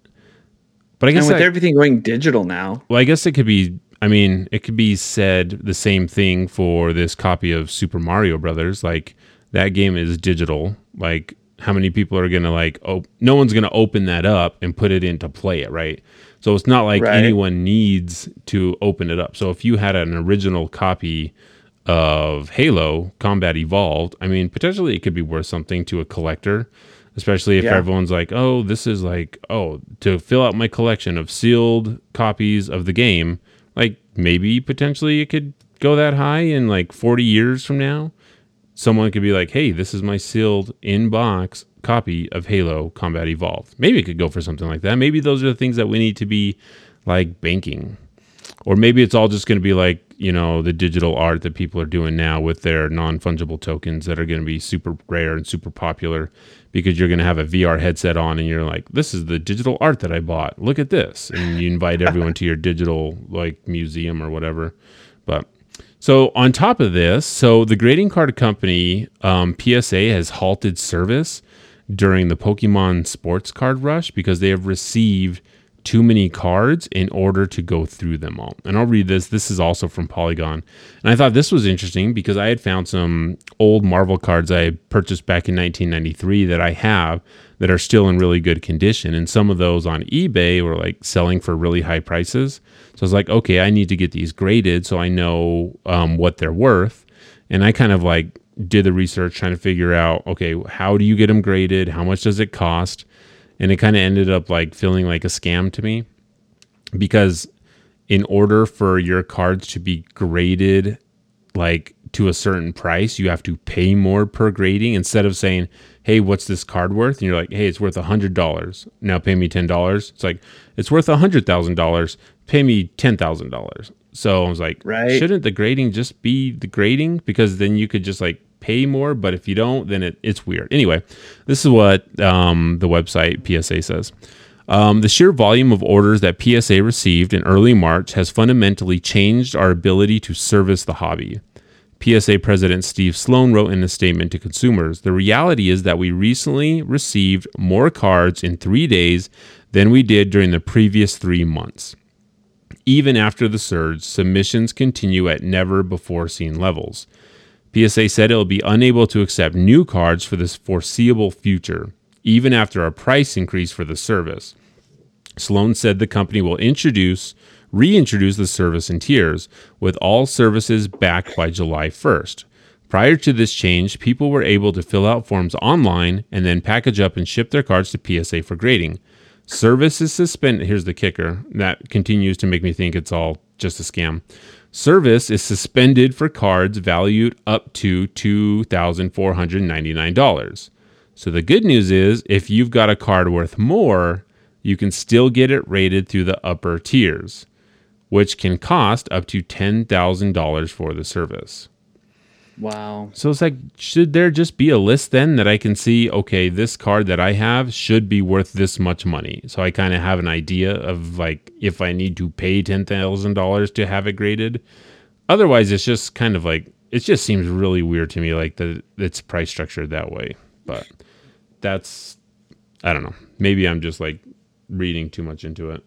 But I guess and with that, everything going digital now. Well, I guess it could be. I mean, it could be said the same thing for this copy of Super Mario Brothers. Like that game is digital. Like how many people are gonna like? Oh, no one's gonna open that up and put it in to play it, right? So it's not like right. anyone needs to open it up. So if you had an original copy of Halo Combat Evolved, I mean, potentially it could be worth something to a collector, especially if yeah. everyone's like, oh, this is like, oh, to fill out my collection of sealed copies of the game, like maybe potentially it could go that high in like 40 years from now. Someone could be like, hey, this is my sealed in box copy of Halo Combat Evolved. Maybe it could go for something like that. Maybe those are the things that we need to be like banking. Or maybe it's all just going to be like, you know, the digital art that people are doing now with their non fungible tokens that are going to be super rare and super popular because you're going to have a VR headset on and you're like, this is the digital art that I bought. Look at this. And you invite everyone to your digital like museum or whatever. But so on top of this, so the grading card company um, PSA has halted service during the Pokemon Sports Card Rush because they have received too many cards in order to go through them all. And I'll read this. This is also from Polygon. And I thought this was interesting because I had found some old Marvel cards I purchased back in 1993 that I have that are still in really good condition. And some of those on eBay were like selling for really high prices. So I was like, okay, I need to get these graded so I know um, what they're worth. And I kind of like did the research trying to figure out okay how do you get them graded? How much does it cost? And it kind of ended up like feeling like a scam to me because in order for your cards to be graded like to a certain price you have to pay more per grading. Instead of saying hey what's this card worth? And you're like hey it's worth a hundred dollars. Now pay me ten dollars. It's like it's worth a hundred thousand dollars. Pay me ten thousand dollars so I was like, right. shouldn't the grading just be the grading? Because then you could just like pay more, but if you don't, then it, it's weird. Anyway, this is what um, the website PSA says. Um, the sheer volume of orders that PSA received in early March has fundamentally changed our ability to service the hobby. PSA President Steve Sloan wrote in a statement to consumers The reality is that we recently received more cards in three days than we did during the previous three months. Even after the surge, submissions continue at never before seen levels. PSA said it will be unable to accept new cards for this foreseeable future, even after a price increase for the service. Sloan said the company will introduce reintroduce the service in tiers, with all services back by July 1st. Prior to this change, people were able to fill out forms online and then package up and ship their cards to PSA for grading. Service is suspended. Here's the kicker that continues to make me think it's all just a scam. Service is suspended for cards valued up to $2,499. So the good news is if you've got a card worth more, you can still get it rated through the upper tiers, which can cost up to $10,000 for the service. Wow. So it's like, should there just be a list then that I can see, okay, this card that I have should be worth this much money? So I kind of have an idea of like if I need to pay $10,000 to have it graded. Otherwise, it's just kind of like, it just seems really weird to me, like that it's price structured that way. But that's, I don't know. Maybe I'm just like reading too much into it.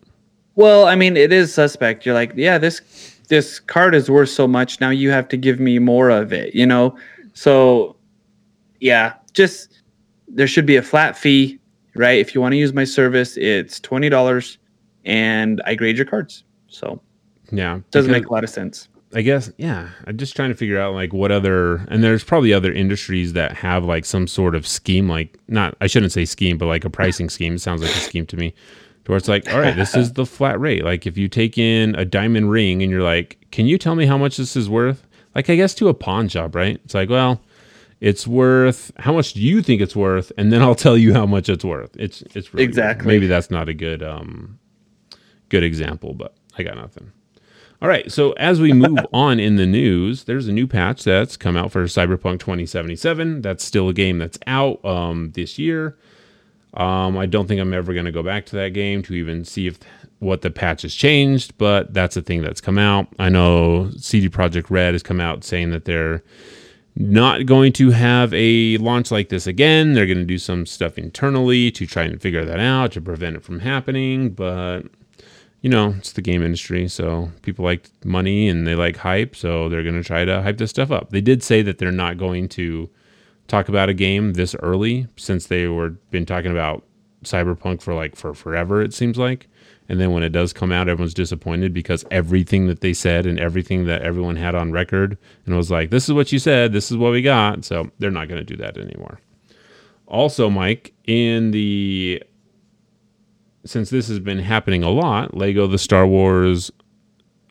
Well, I mean, it is suspect. You're like, yeah, this this card is worth so much. Now you have to give me more of it, you know? So, yeah, just there should be a flat fee, right? If you want to use my service, it's $20 and I grade your cards. So, Yeah. doesn't make a lot of sense. I guess, yeah. I'm just trying to figure out like what other, and there's probably other industries that have like some sort of scheme, like not, I shouldn't say scheme, but like a pricing scheme. It sounds like a scheme to me, to where it's like, all right, this is the flat rate. Like if you take in a diamond ring and you're like, can you tell me how much this is worth? Like I guess to a pawn shop, right? It's like, well, it's worth. How much do you think it's worth? And then I'll tell you how much it's worth. It's it's really. Exactly. Maybe that's not a good um good example, but I got nothing. All right, so as we move on in the news, there's a new patch that's come out for Cyberpunk 2077. That's still a game that's out um, this year. Um, I don't think I'm ever going to go back to that game to even see if what the patch has changed, but that's a thing that's come out. I know CD Projekt Red has come out saying that they're not going to have a launch like this again. They're going to do some stuff internally to try and figure that out to prevent it from happening, but you know, it's the game industry, so people like money and they like hype, so they're going to try to hype this stuff up. They did say that they're not going to talk about a game this early since they were been talking about Cyberpunk for like for forever it seems like. And then when it does come out, everyone's disappointed because everything that they said and everything that everyone had on record and was like, this is what you said, this is what we got. So they're not going to do that anymore. Also, Mike, in the since this has been happening a lot, Lego the Star Wars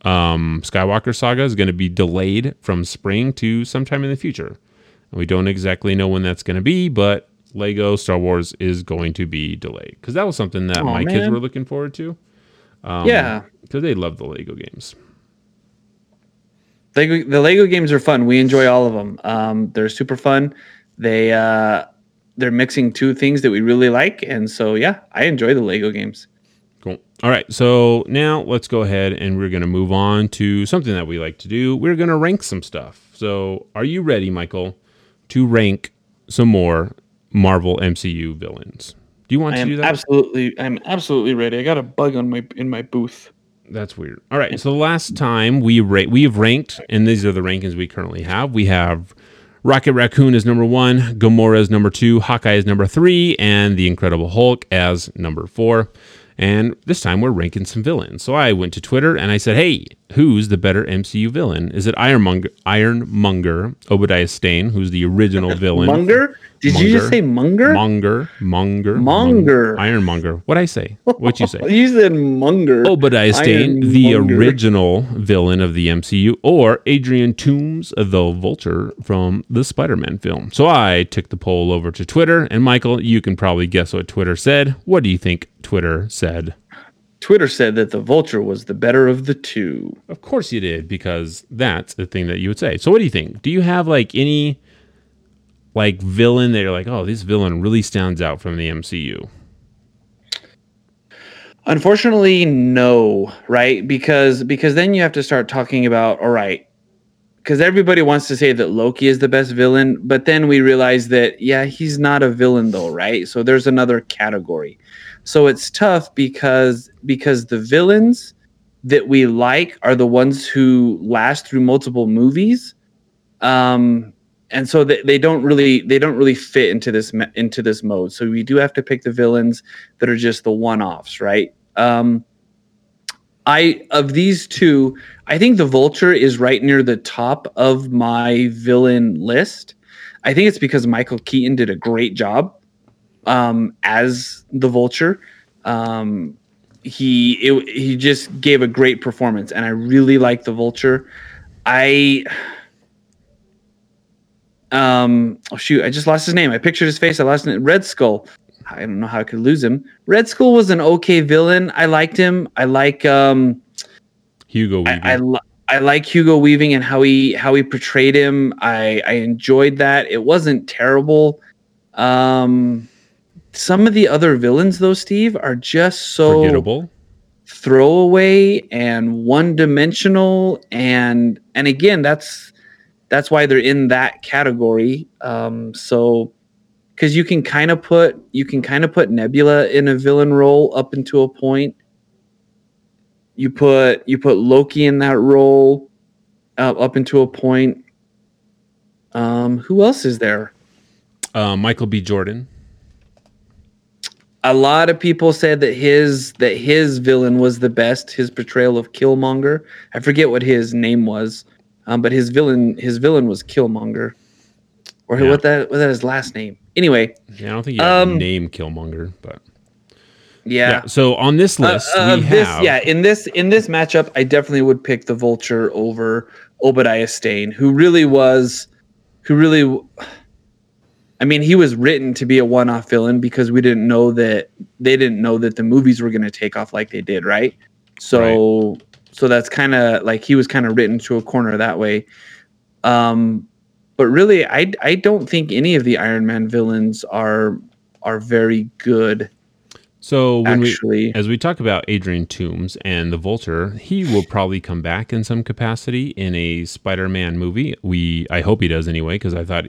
um, Skywalker saga is going to be delayed from spring to sometime in the future. We don't exactly know when that's going to be, but Lego Star Wars is going to be delayed because that was something that Aw, my kids man. were looking forward to. Um, yeah. because they love the Lego games. Lego, the Lego games are fun. We enjoy all of them. Um, they're super fun. They uh, they're mixing two things that we really like, and so yeah, I enjoy the Lego games. Cool. All right. So now let's go ahead and we're going to move on to something that we like to do. We're going to rank some stuff. So are you ready, Michael, to rank some more Marvel MCU villains? Do you want I to do that? absolutely, I'm absolutely ready. I got a bug on my in my booth. That's weird. All right. So the last time we ra- we have ranked, and these are the rankings we currently have. We have Rocket Raccoon as number one, Gamora as number two, Hawkeye is number three, and the Incredible Hulk as number four. And this time we're ranking some villains. So I went to Twitter and I said, "Hey, who's the better MCU villain? Is it Ironmonger, Ironmonger, Obadiah Stane, who's the original villain? Munger? Did you just say Munger? Monger, Monger, Monger. Ironmonger. What I say? What you say? You said Munger. Oh, Obadiah Stane, the original villain of the MCU, or Adrian Toomes, the Vulture from the Spider Man film. So I took the poll over to Twitter, and Michael, you can probably guess what Twitter said. What do you think Twitter said? Twitter said that the Vulture was the better of the two. Of course you did, because that's the thing that you would say. So what do you think? Do you have like any like villain that you're like, oh, this villain really stands out from the MCU? Unfortunately, no, right? Because because then you have to start talking about all right. Because everybody wants to say that Loki is the best villain, but then we realize that yeah, he's not a villain though, right? So there's another category. So it's tough because because the villains that we like are the ones who last through multiple movies. Um and so they, they don't really they don't really fit into this into this mode. So we do have to pick the villains that are just the one-offs, right? Um, I of these two, I think the Vulture is right near the top of my villain list. I think it's because Michael Keaton did a great job um, as the Vulture. Um, he it, he just gave a great performance, and I really like the Vulture. I um oh shoot, I just lost his name. I pictured his face. I lost it. Red Skull. I don't know how I could lose him. Red Skull was an okay villain. I liked him. I like um Hugo Weaving. I I, li- I like Hugo Weaving and how he how he portrayed him. I I enjoyed that. It wasn't terrible. Um, some of the other villains though, Steve, are just so Forgettable. throwaway and one dimensional and and again that's that's why they're in that category um so because you can kind of put you can kind of put nebula in a villain role up into a point you put you put loki in that role uh, up into a point um who else is there Uh, Michael B. Jordan. a lot of people said that his that his villain was the best. His portrayal of Killmonger. I forget what his name was, um, but his villain his villain was Killmonger, or Yeah. what that what that his last name. Anyway, Yeah, I don't think you Um, name Killmonger, but yeah. yeah. So on this Uh, list, uh, we this have yeah in this in this matchup, I definitely would pick the Vulture over Obadiah Stane, who really was, who really. I mean, he was written to be a one-off villain because we didn't know that they didn't know that the movies were going to take off like they did, right? So, so that's kind of like he was kind of written to a corner that way. Um, but really, I I don't think any of the Iron Man villains are are very good. So when Actually. we, as we talk about Adrian Toomes and the Vulture, he will probably come back in some capacity in a Spider-Man movie. We, I hope he does anyway, because I thought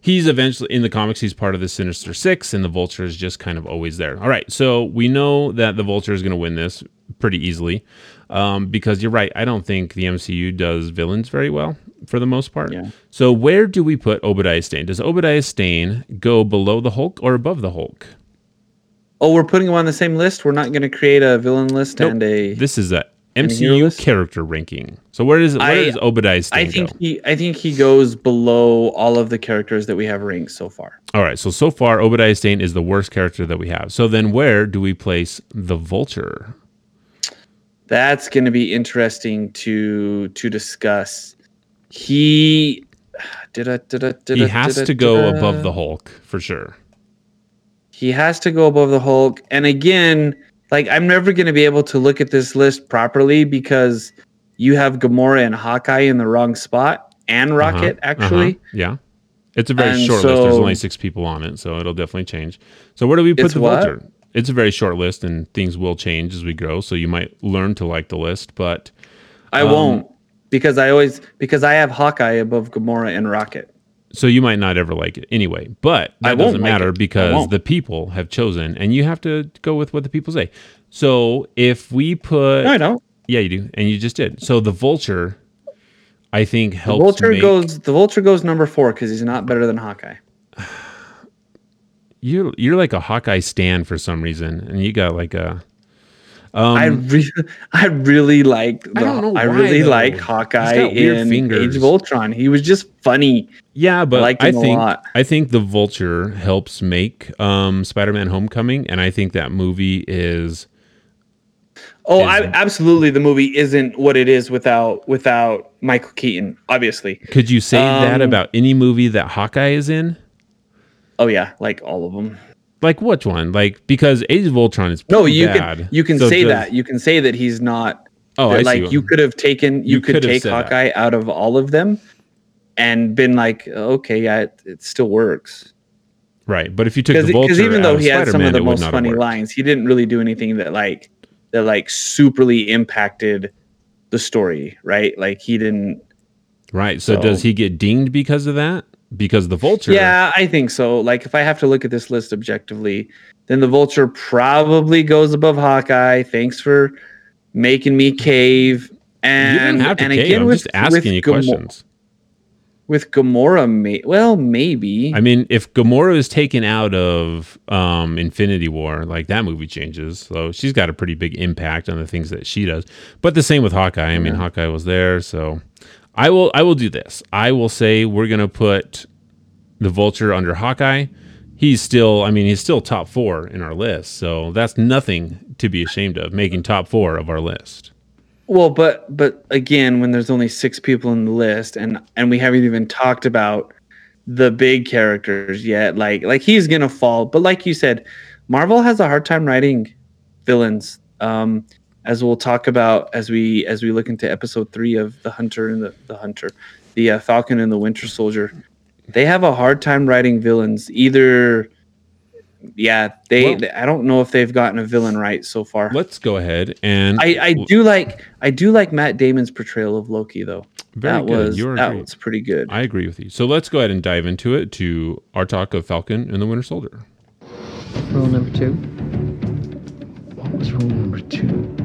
he's eventually in the comics. He's part of the Sinister Six, and the Vulture is just kind of always there. All right, so we know that the Vulture is going to win this pretty easily, um, because you're right. I don't think the MCU does villains very well for the most part. Yeah. So where do we put Obadiah Stane? Does Obadiah Stane go below the Hulk or above the Hulk? Oh, we're putting him on the same list. We're not going to create a villain list Nope. and a. This is a And a hero MCU character ranking. So where does where I- does Obadiah I think go? he. I think he goes below all of the characters that we have ranked so far. All right. So so far, Obadiah Stane is the worst character that we have. So then, where do we place the Vulture? That's going to be interesting to to discuss. He. Did I, did I, did He has to go above the Hulk for sure. He has to go above the Hulk. And again, like I'm never going to be able to look at this list properly because you have Gamora and Hawkeye in the wrong spot and Rocket Uh-huh, actually. uh-huh, yeah. It's a very And short list. There's only six people on it, so it'll definitely change. So where do we put the what? Vulture? It's a very short list, and things will change as we grow. So you might learn to like the list, but I Um, won't because I always because I have Hawkeye above Gamora and Rocket. So you might not ever like it anyway. But that doesn't matter. Because the people have chosen, and you have to go with what the people say. So if we put, No, I don't. yeah, you do, and you just did. So the vulture, I think The helps. Vulture make, goes the Vulture goes number four because he's not better than Hawkeye. You're you're like a Hawkeye stand for some reason, and you got like a. Um, I really, I really like. The, I don't know Why, I really though. like Hawkeye in fingers. Age of Ultron. He was just funny. Yeah, but I a think lot. I think the Vulture helps make um, Spider-Man: Homecoming, and I think that movie is Oh, I, absolutely. The movie isn't what it is without without Michael Keaton. Obviously. Could you say that Um, about any movie that Hawkeye is in? Oh yeah, like all of them. Like which one? Like because Age of Ultron is No, you bad. can you can So say does- that. You can say that he's not. Oh, that, I see like you could have taken you, You could take said that. Hawkeye out of all of them, and been like, okay, yeah, it, it still works. right. But if you took the Because even though he had some of the most funny lines, he didn't really do anything that like that like superly impacted the story, right? Like he didn't. Right. So, So- does he get dinged because of that? Because the Vulture. Yeah, I think so. Like if I have to look at this list objectively, then the Vulture probably goes above Hawkeye. Thanks for making me cave. And You didn't have to and cave. again I'm with just asking you Gamo- questions. With Gamora, may- well, maybe. I mean, if Gamora is taken out of um, Infinity War, like that movie changes. So she's got a pretty big impact on the things that she does. But the same with Hawkeye. I mean, Hawkeye was there, so I will. I will do this. I will say we're gonna put the Vulture under Hawkeye. He's still. I mean, he's still top four in our list. So that's nothing to be ashamed of. Making top four of our list. Well, but but again, when there's only six people in the list, and and we haven't even talked about the big characters yet, like like he's gonna fall. But like you said, Marvel has a hard time writing villains. Um, as we'll talk about as we as we look into episode three of the Hunter and the the Hunter, the uh, Falcon and the Winter Soldier, they have a hard time writing villains. Either, yeah, they. Well- I don't know if they've gotten a villain right so far. Let's go ahead and I, I do like I do like Matt Damon's portrayal of Loki though. Very that good. was You're that great. was pretty good. I agree with you. So let's go ahead and dive into it to our talk of Falcon and the Winter Soldier. Rule number two. What was rule number two?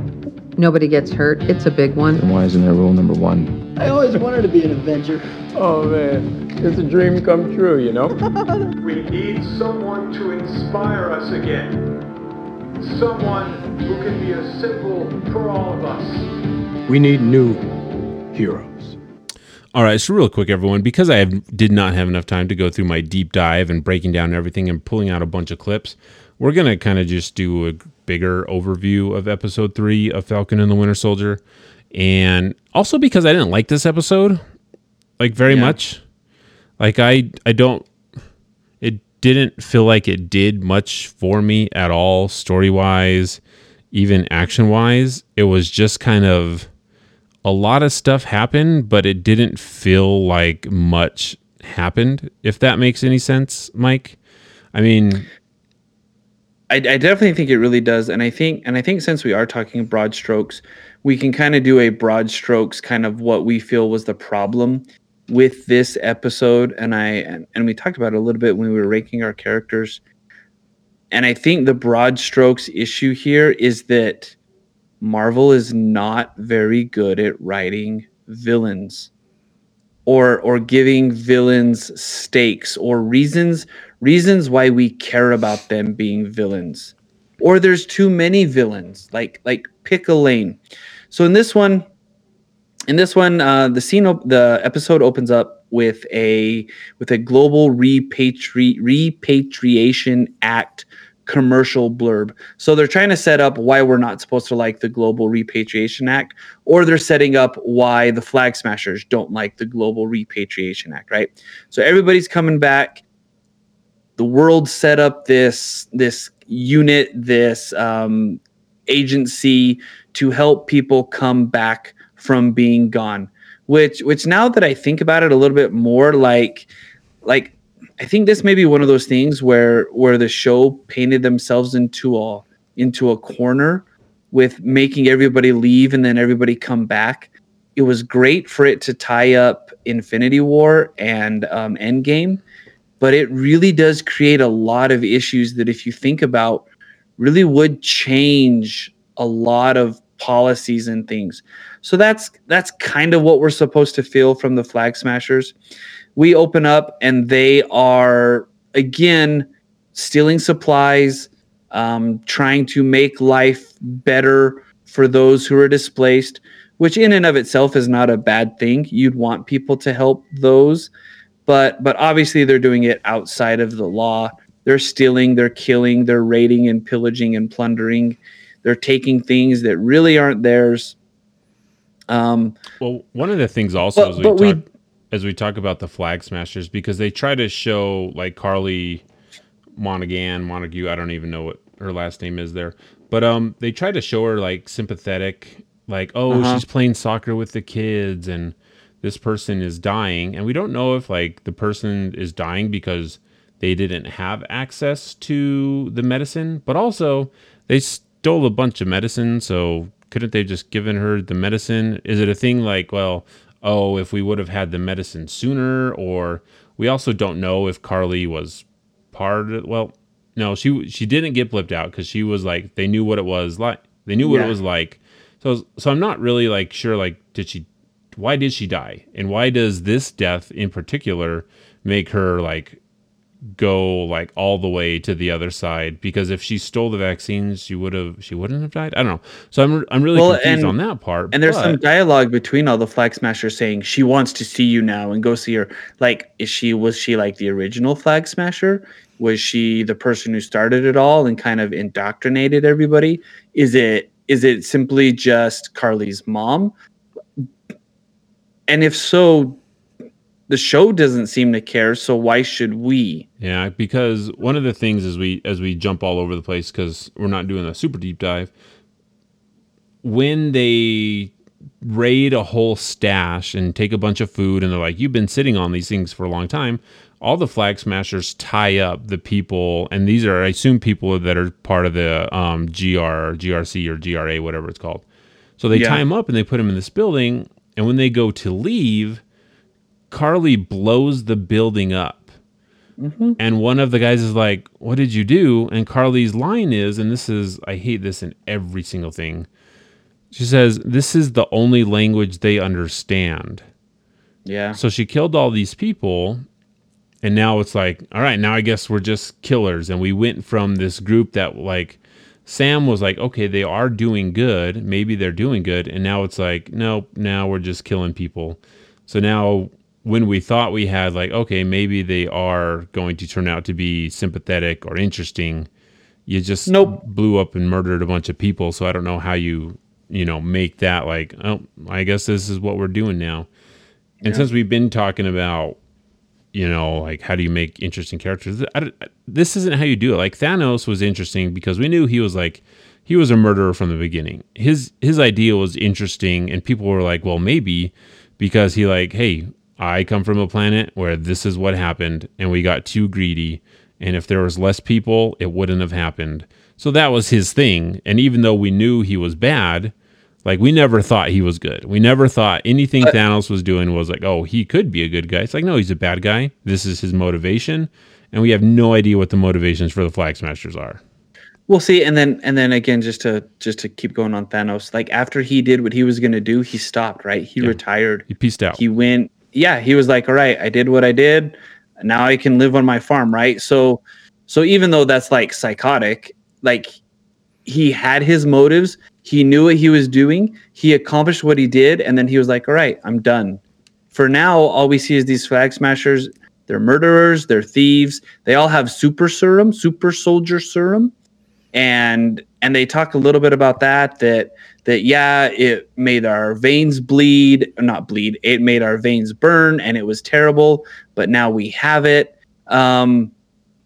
Nobody gets hurt. It's a big one. And why isn't there rule number one? I always wanted to be an Avenger. Oh man, it's a dream come true, you know? We need someone to inspire us again. Someone who can be a symbol for all of us. We need new heroes. All right, so real quick, everyone, because I have, did not have enough time to go through my deep dive and breaking down everything and pulling out a bunch of clips, we're gonna kind of just do a bigger overview of episode three of Falcon and the Winter Soldier, and also because I didn't like this episode, like very Yeah. much, like I I don't, it didn't feel like it did much for me at all, story wise, even action wise. It was just kind of a lot of stuff happened, but it didn't feel like much happened, if that makes any sense, Mike. I mean, I, I definitely think it really does, and I think and I think since we are talking broad strokes, we can kind of do a broad strokes kind of what we feel was the problem with this episode, and I and, and we talked about it a little bit when we were ranking our characters, and I think the broad strokes issue here is that Marvel is not very good at writing villains or or giving villains stakes or reasons reasons why we care about them being villains. Or there's too many villains like like pick a lane. So in this one in this one uh the scene op- the episode opens up with a with a global repatri- repatriation act commercial blurb. So they're trying to set up why we're not supposed to like the global repatriation act or they're setting up why the flag smashers don't like the global repatriation act right? So everybody's coming back the world set up this this unit this um, agency to help people come back from being gone which which now that i think about it a little bit more like like i think this may be one of those things where where the show painted themselves into a into a corner with making everybody leave and then everybody come back. It was great for it to tie up infinity war and um, endgame but it really does create a lot of issues that if you think about really would change a lot of policies and things. So that's that's kind of what we're supposed to feel from the flag smashers. We open up and they are again stealing supplies um, trying to make life better for those who are displaced which in and of itself is not a bad thing. You'd want people to help those but but obviously they're doing it outside of the law they're stealing they're killing they're raiding and pillaging and plundering they're taking things that really aren't theirs um well, one of the things also But- as we but we- talk as we talk about the flag smashers because they try to show like Carly Monaghan, Montague, I don't even know what her last name is there. But um they try to show her like sympathetic, like, oh, Uh-huh. she's playing soccer with the kids and this person is dying. And we don't know if like the person is dying because they didn't have access to the medicine, but also they stole a bunch of medicine, so couldn't they just given her the medicine? Is it a thing like, well, oh, if we would have had the medicine sooner, or we also don't know if Carly was part of well, no, she she didn't get blipped out because she was like they knew what it was like. They knew what Yeah. it was like. So so I'm not really like sure like did she why did she die? And why does this death in particular make her like go like all the way to the other side? Because if she stole the vaccines, she would have she wouldn't have died. I don't know. So I'm I'm really Well, confused and- on that part. and there's some dialogue between all the flag smashers saying she wants to see you now and go see her like is she was she like the original flag smasher was she the person who started it all and kind of indoctrinated everybody is it is it simply just carly's mom and if so the show doesn't seem to care so why should we Yeah, because one of the things as we as we jump all over the place because we're not doing a super deep dive. when they raid a whole stash and take a bunch of food and they're like, You've been sitting on these things for a long time, all the flag smashers tie up the people, and these are, I assume, people that are part of the um, GR, GRC, or GRA, whatever it's called. So they Yeah. tie them up and they put them in this building, and when they go to leave, Carly blows the building up. Mm-hmm. And one of the guys is like, What did you do? And Carly's line is, and this is, I hate this in every single thing. She says, This is the only language they understand. Yeah. So she killed all these people. And now it's like, all right, now I guess we're just killers. And we went from this group that, like, Sam was like, okay, they are doing good. Maybe they're doing good. And now it's like, nope, now we're just killing people. So now when we thought we had, like, okay, maybe they are going to turn out to be sympathetic or interesting, you just Nope. blew up and murdered a bunch of people. So I don't know how you, you know, make that like, oh, I guess this is what we're doing now. And since we've been talking about, you know, like how do you make interesting characters? This isn't how you do it. Like Thanos was interesting because we knew he was like he was a murderer from the beginning. His his idea was interesting, and people were like, well, maybe because he like, hey, I come from a planet where this is what happened, and we got too greedy, and if there was less people, it wouldn't have happened. So that was his thing. And even though we knew he was bad, like we never thought he was good. We never thought anything Thanos was doing was like, oh, he could be a good guy. It's like, no, he's a bad guy. This is his motivation, and we have no idea what the motivations for the Flag Smashers are. We'll see, and then and then again, just to just to keep going on Thanos, like after he did what he was gonna do, he stopped. Right, he retired. He pieced out. He went. Yeah, he was like, all right, I did what I did. Now I can live on my farm. Right. So, so even though that's like psychotic, like he had his motives. He knew what he was doing. He accomplished what he did, and then he was like, all right, I'm done. For now, all we see is these flag smashers. They're murderers. They're thieves. They all have super serum, super soldier serum and and they talk a little bit about that that that yeah it made our veins bleed not bleed it made our veins burn and it was terrible but now we have it um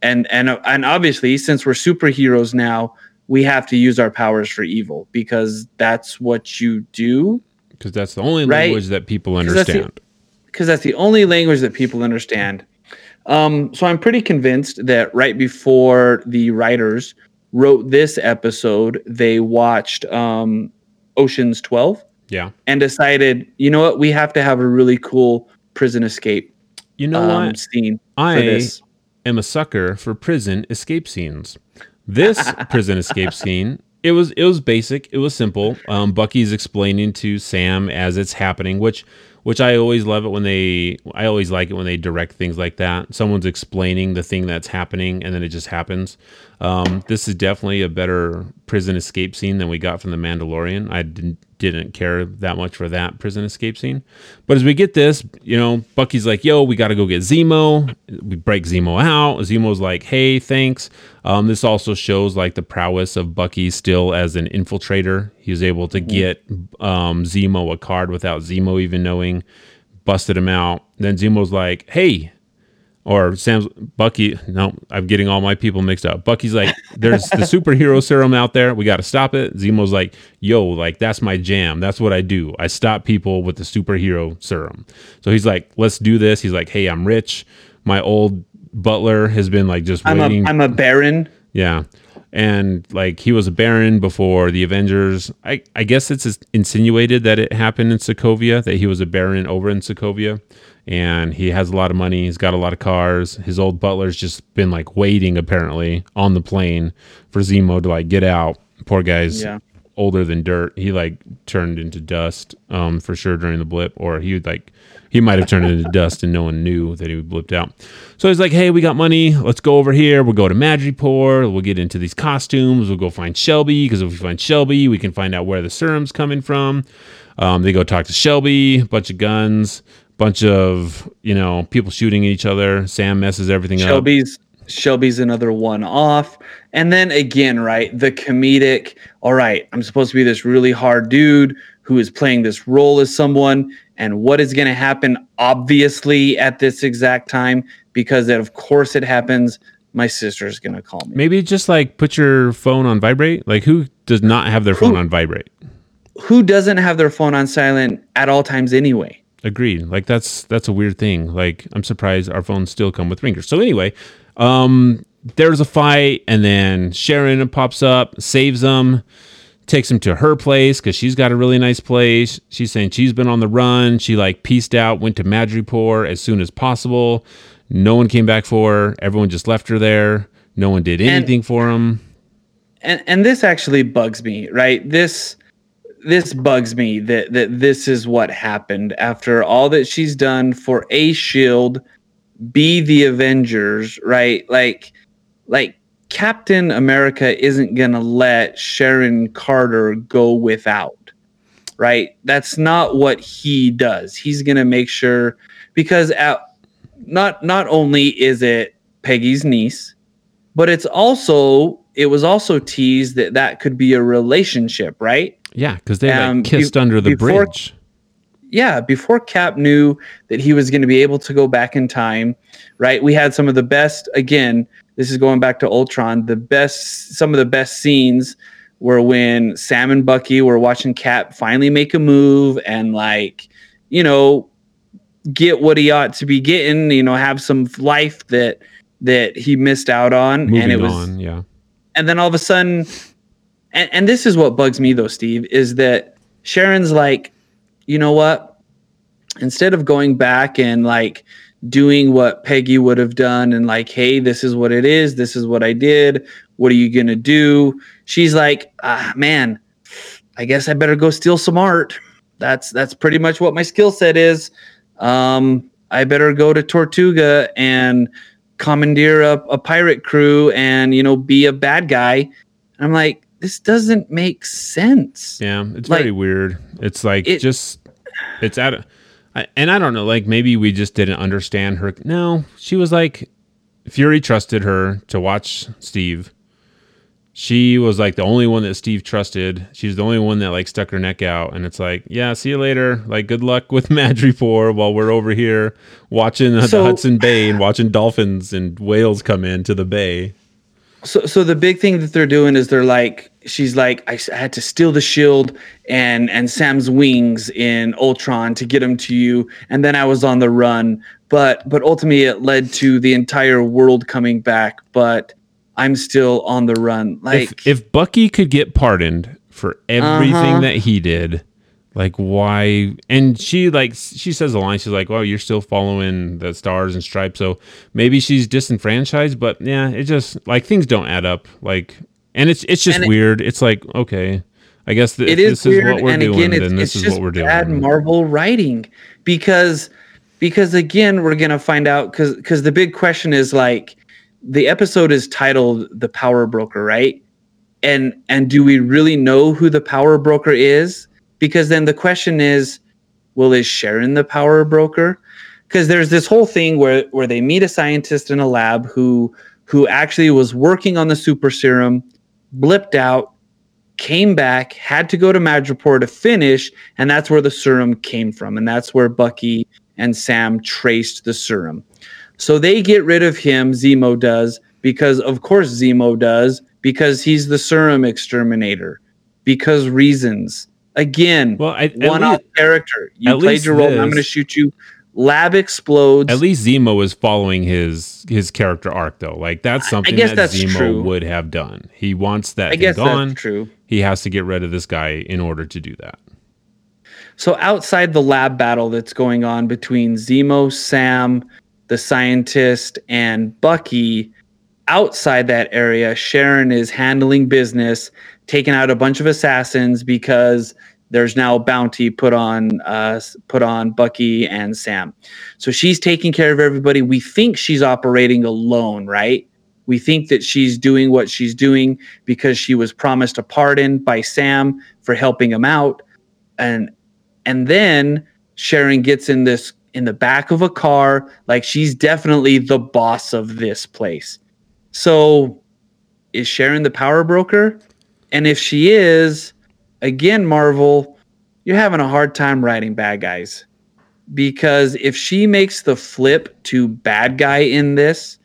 and and and obviously since we're superheroes now we have to use our powers for evil because that's what you do because that's the only Right. language that people understand. because that's the only language that people understand. Um, so I'm pretty convinced that right before the writers wrote this episode, they watched um, Ocean's 12 yeah. and decided, you know what, we have to have a really cool prison escape You know um, what? scene I am a sucker for prison escape scenes. This prison escape scene, it was it was basic, it was simple. Um, Bucky's explaining to Sam as it's happening, which which I always love it when they I always like it when they direct things like that. Someone's explaining the thing that's happening and then it just happens. Um, this is definitely a better prison escape scene than we got from the Mandalorian. I didn't didn't care that much for that prison escape scene. But as we get this, you know, Bucky's like, yo, we got to go get Zemo. We break Zemo out. Zemo's like, hey, thanks. Um, this also shows like the prowess of Bucky still as an infiltrator. He was able to get um, Zemo a card without Zemo even knowing, busted him out. Then Zemo's like, hey, or Sam's Bucky. No, I'm getting all my people mixed up. Bucky's like, there's the superhero serum out there. We got to stop it. Zemo's like, yo, like that's my jam. That's what I do. I stop people with the superhero serum. So he's like, let's do this. He's like, hey, I'm rich. My old butler has been like just I'm waiting. a I'm a baron. Yeah. And like he was a baron before the Avengers. I, I guess it's insinuated that it happened in Sokovia, that he was a baron over in Sokovia. And he has a lot of money. He's got a lot of cars. His old butler's just been like waiting apparently on the plane for Zemo to like get out. Poor guy's Yeah. older than dirt. He like turned into dust um, for sure during the blip, or he would like he might have turned into dust and no one knew that he blipped out. So he's like, "Hey, we got money. Let's go over here. We'll go to Madripoor. We'll get into these costumes. We'll go find Shelby because if we find Shelby, we can find out where the serum's coming from." Um, they go talk to Shelby. Bunch of guns. Bunch of you know people shooting at each other. Sam messes everything up. Shelby's Shelby's another one off. And then again, right, the comedic, all right, I'm supposed to be this really hard dude who is playing this role as someone and what is going to happen obviously at this exact time because of course it happens, my sister's going to call me. Maybe just like put your phone on vibrate. Like who does not have their phone on vibrate? who doesn't have their phone on silent at all times anyway? Agreed. Like that's that's a weird thing. Like I'm surprised our phones still come with ringers. So anyway, um, there's a fight, and then Sharon pops up, saves them, takes him to her place because she's got a really nice place. She's saying she's been on the run. She like pieced out, went to Madripoor as soon as possible. No one came back for her. Everyone just left her there. No one did anything for him. and and this actually bugs me right this this bugs me that that this is what happened. After all that she's done for a shield be the avengers right? Like like captain america isn't gonna let sharon carter go without right? That's not what he does. He's gonna make sure because at, not not only is it peggy's niece but it's also it was also teased that that could be a relationship right Yeah, because they like Um, be- kissed under the before- bridge. yeah before cap knew that he was going to be able to go back in time right we had some of the best again this is going back to ultron the best some of the best scenes were when sam and bucky were watching cap finally make a move and like you know get what he ought to be getting you know have some life that that he missed out on Moving and it was on, yeah. and then all of a sudden and, and this is what bugs me though steve is that sharon's like you know what? Instead of going back and like doing what peggy would have done and like hey this is what it is this is what i did what are you gonna do? She's like ah man i guess i better go steal some art. That's that's pretty much what my skill set is. Um i better go to tortuga and commandeer a, a pirate crew and you know be a bad guy. I'm like this doesn't make sense Yeah, it's Like, very weird. It's like it- just it's at a, I, and I don't know, like maybe we just didn't understand her. No, she was like Fury trusted her to watch Steve. She was like the only one that Steve trusted. She's the only one that like stuck her neck out, and it's like, yeah, see you later. Like, good luck with Madripoor while we're over here watching uh, the Hudson Bay and watching dolphins and whales come into the bay. So so the big thing that they're doing is they're like she's like I, I had to steal the shield and and Sam's wings in Ultron to get him to you and then I was on the run but but ultimately it led to the entire world coming back but I'm still on the run like if, if Bucky could get pardoned for everything Uh-huh. that he did, like why? And she like she says a line. She's like, "Well, you're still following the stars and stripes." So maybe she's disenfranchised. But yeah, it just like things don't add up. Like, and it's it's just it- weird. It's like okay, I guess th- it is this is what we're and doing. again it's, this it's is just what we're doing. bad marvel writing because because again we're gonna find out because because the big question is like the episode is titled the power broker right and and do we really know who the power broker is because then the question is well is sharon the power broker because there's this whole thing where where they meet a scientist in a lab who who actually was working on the super serum blipped out came back, had to go to Madripoor to finish, and that's where the serum came from. And that's where Bucky and Sam traced the serum. So they get rid of him, Zemo does, because of course Zemo does, because he's the serum exterminator. Because reasons. Again, Well, I, one off character. You played your role, and I'm going to shoot you. Lab explodes. at least Zemo is following his his character arc though. Like that's something that that's Zemo true. would have done. He wants that I guess gone. that's true. he has to get rid of this guy in order to do that. So outside the lab battle that's going on between Zemo, Sam, the scientist, and Bucky, outside that area, Sharon is handling business, taking out a bunch of assassins because there's now a bounty put on uh, put on Bucky and Sam. So she's taking care of everybody. We think she's operating alone, right? We think that she's doing what she's doing because she was promised a pardon by Sam for helping him out. And and then Sharon gets in this in the back of a car, like she's definitely the boss of this place. So is Sharon the power broker? And if she is, again, Marvel, you're having a hard time writing bad guys. Because if she makes the flip to bad guy in this,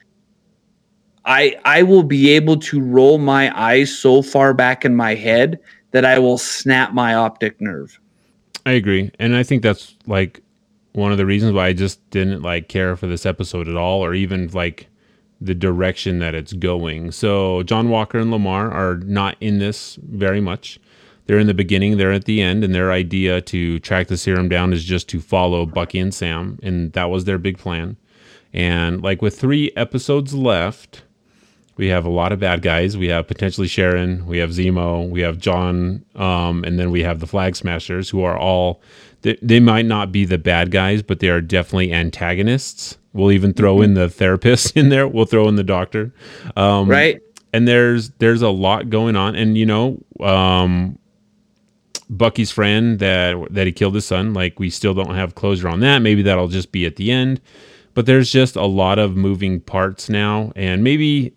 I I will be able to roll my eyes so far back in my head that I will snap my optic nerve. I agree, and I think that's like one of the reasons why I just didn't like care for this episode at all, or even like the direction that it's going. So John Walker and Lemar are not in this very much. They're in the beginning, they're at the end, and their idea to track the serum down is just to follow Bucky and Sam, and that was their big plan. And like with three episodes left, we have a lot of bad guys. We have potentially Sharon, we have Zemo, we have John, um, and then we have the Flag Smashers, who are all they, they might not be the bad guys, but they are definitely antagonists. We'll even throw in the therapist in there. We'll throw in the doctor, um, Right? And there's there's a lot going on, and you know, um, Bucky's friend that that he killed his son. Like we still don't have closure on that. Maybe that'll just be at the end. But there's just a lot of moving parts now, and maybe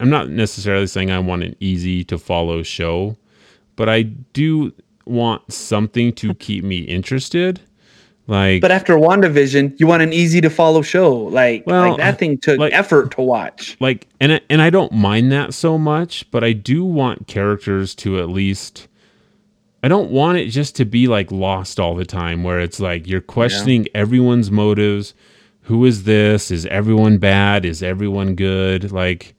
I'm not necessarily saying I want an easy to follow show, but I do want something to keep me interested. Like, But after WandaVision, you want an easy to follow show. Like, Well, like that thing took like- effort to watch. like and and I don't mind that so much, but I do want characters to at least I don't want it just to be like lost all the time where it's like you're questioning everyone's motives. Who is this? Is everyone bad? Is everyone good? Like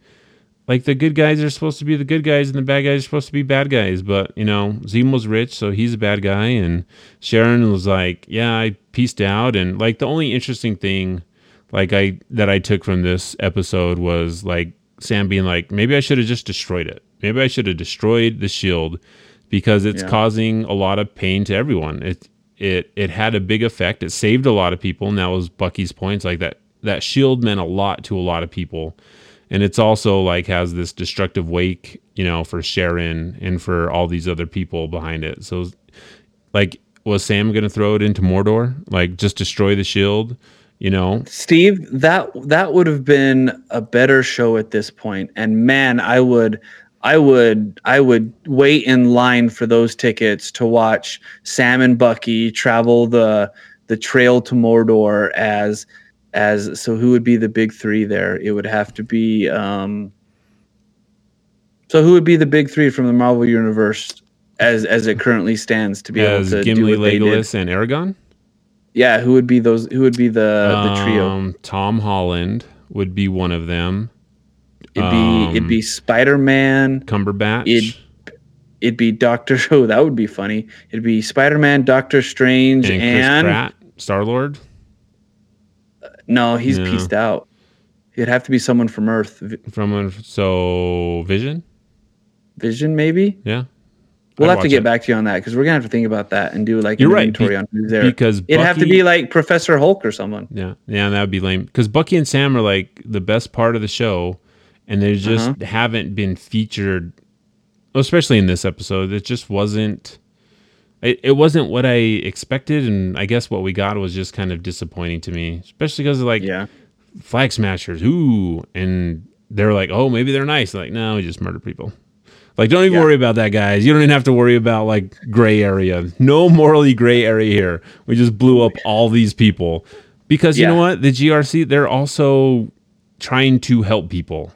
like the good guys are supposed to be the good guys and the bad guys are supposed to be bad guys, but you know, Zemo's rich, so he's a bad guy and Sharon was like, "Yeah, I pieced out." And like the only interesting thing like I that I took from this episode was like Sam being like, maybe I should have just destroyed it. Maybe I should have destroyed the shield because it's Yeah. causing a lot of pain to everyone. It it it had a big effect. It saved a lot of people, and that was Bucky's points. Like that that shield meant a lot to a lot of people. And it's also like has this destructive wake, you know, for Sharon and for all these other people behind it. So like was Sam gonna throw it into Mordor? Like just destroy the shield? You know, Steve, that that would have been a better show at this point. And man, I would I would I would wait in line for those tickets to watch Sam and Bucky travel the the trail to Mordor as as so who would be the big 3 there? It would have to be um so who would be the big 3 from the Marvel universe as as it currently stands to be as able to Gimli, do what they did? Legolas, and Aragorn. Yeah, who would be those who would be the the trio? Um, Tom Holland would be one of them. It'd be it'd Um, be Spider Man. Cumberbatch. It'd it'd be Doctor. Oh, that would be funny. It'd be Spider Man, Doctor Strange, and and, Star Lord. No, he's Yeah. pieced out. It'd have to be someone from Earth. From so Vision. Vision, maybe. Yeah, We'll I'd have to get it. back to you on that because we're gonna have to think about that and do like You're an right, inventory be- on who's there. because It'd have to be like Professor Hulk or someone. yeah, yeah. That would be lame because Bucky and Sam are like the best part of the show, and they just Uh-huh. haven't been featured, especially in this episode. It just wasn't. It, it wasn't what I expected, and I guess what we got was just kind of disappointing to me, especially because like Yeah. flag smashers, ooh, and they're like, oh, maybe they're nice. Like, no, we just murder people. Like, don't even Yeah. worry about that, guys. You don't even have to worry about like gray area. No morally gray area here. We just blew up all these people because you know what? The GRC, they're also trying to help people.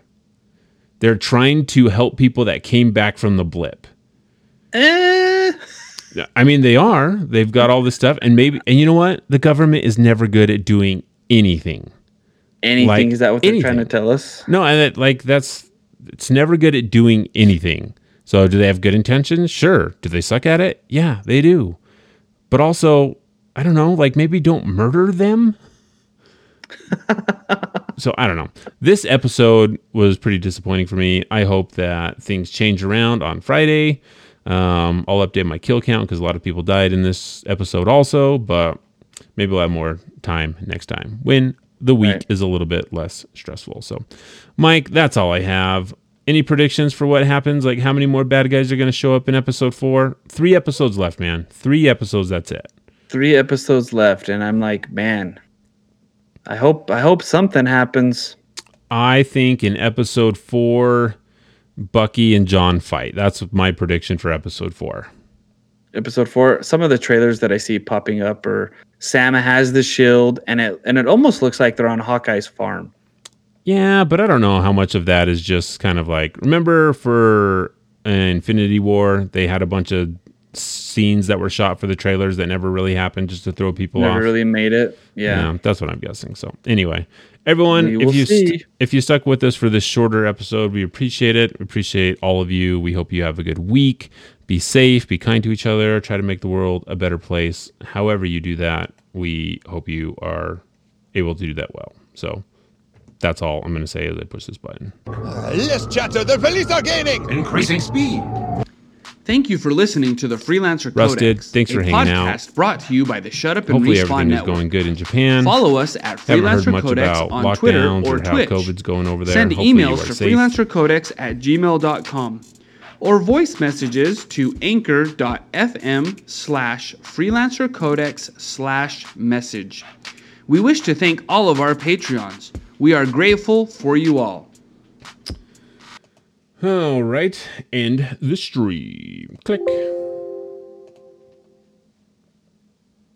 They're trying to help people that came back from the blip. Eh, I mean, they are. They've got all this stuff, and maybe, and you know what? The government is never good at doing anything. anything Like, is that what they're trying to tell us? No, and that, like that's it's never good at doing anything. So, do they have good intentions? Sure. Do they suck at it? Yeah, they do. But also, I don't know. Like maybe don't murder them. so I don't know. This episode was pretty disappointing for me. I hope that things change around on Friday. Um, I'll update my kill count because a lot of people died in this episode also. But maybe we'll have more time next time when the week Right. is a little bit less stressful. So, Mike, that's all I have. Any predictions for what happens? Like how many more bad guys are going to show up in episode four? Three episodes left, man. Three episodes. That's it. Three episodes left, and I'm like, man, I hope I hope something happens. I think in episode four, Bucky and John fight. That's my prediction for episode four. episode four some of the trailers that i see popping up are sam has the shield and it and it almost looks like they're on hawkeye's farm Yeah, but I don't know how much of that is just kind of like remember for uh, Infinity War, they had a bunch of scenes that were shot for the trailers that never really happened just to throw people Never off. Never really made it. Yeah. Yeah, that's what I'm guessing. So anyway, everyone, if you st- if you stuck with us for this shorter episode, we appreciate it. We appreciate all of you. We hope you have a good week. Be safe. Be kind to each other. Try to make the world a better place. However you do that, we hope you are able to do that well. So that's all I'm going to say as I push this button. Uh, Less chatter, the police are gaining! Increasing speed. Thank you for listening to the Freelancer Rusted, Codex, thanks for hanging out. podcast brought to you by the Shut Up and Hopefully Respawn everything is going good in Japan. Follow us at Haven't heard Freelancer much Codex about on Twitter lockdowns or or how Twitch. COVID's going over there. Send Hopefully you emails are to safe. freelancercodex at gmail.com or voice messages to anchor.fm slash freelancer freelancercodex slash message. We wish to thank all of our Patreons. We are grateful for you all. All right, end the stream. Click.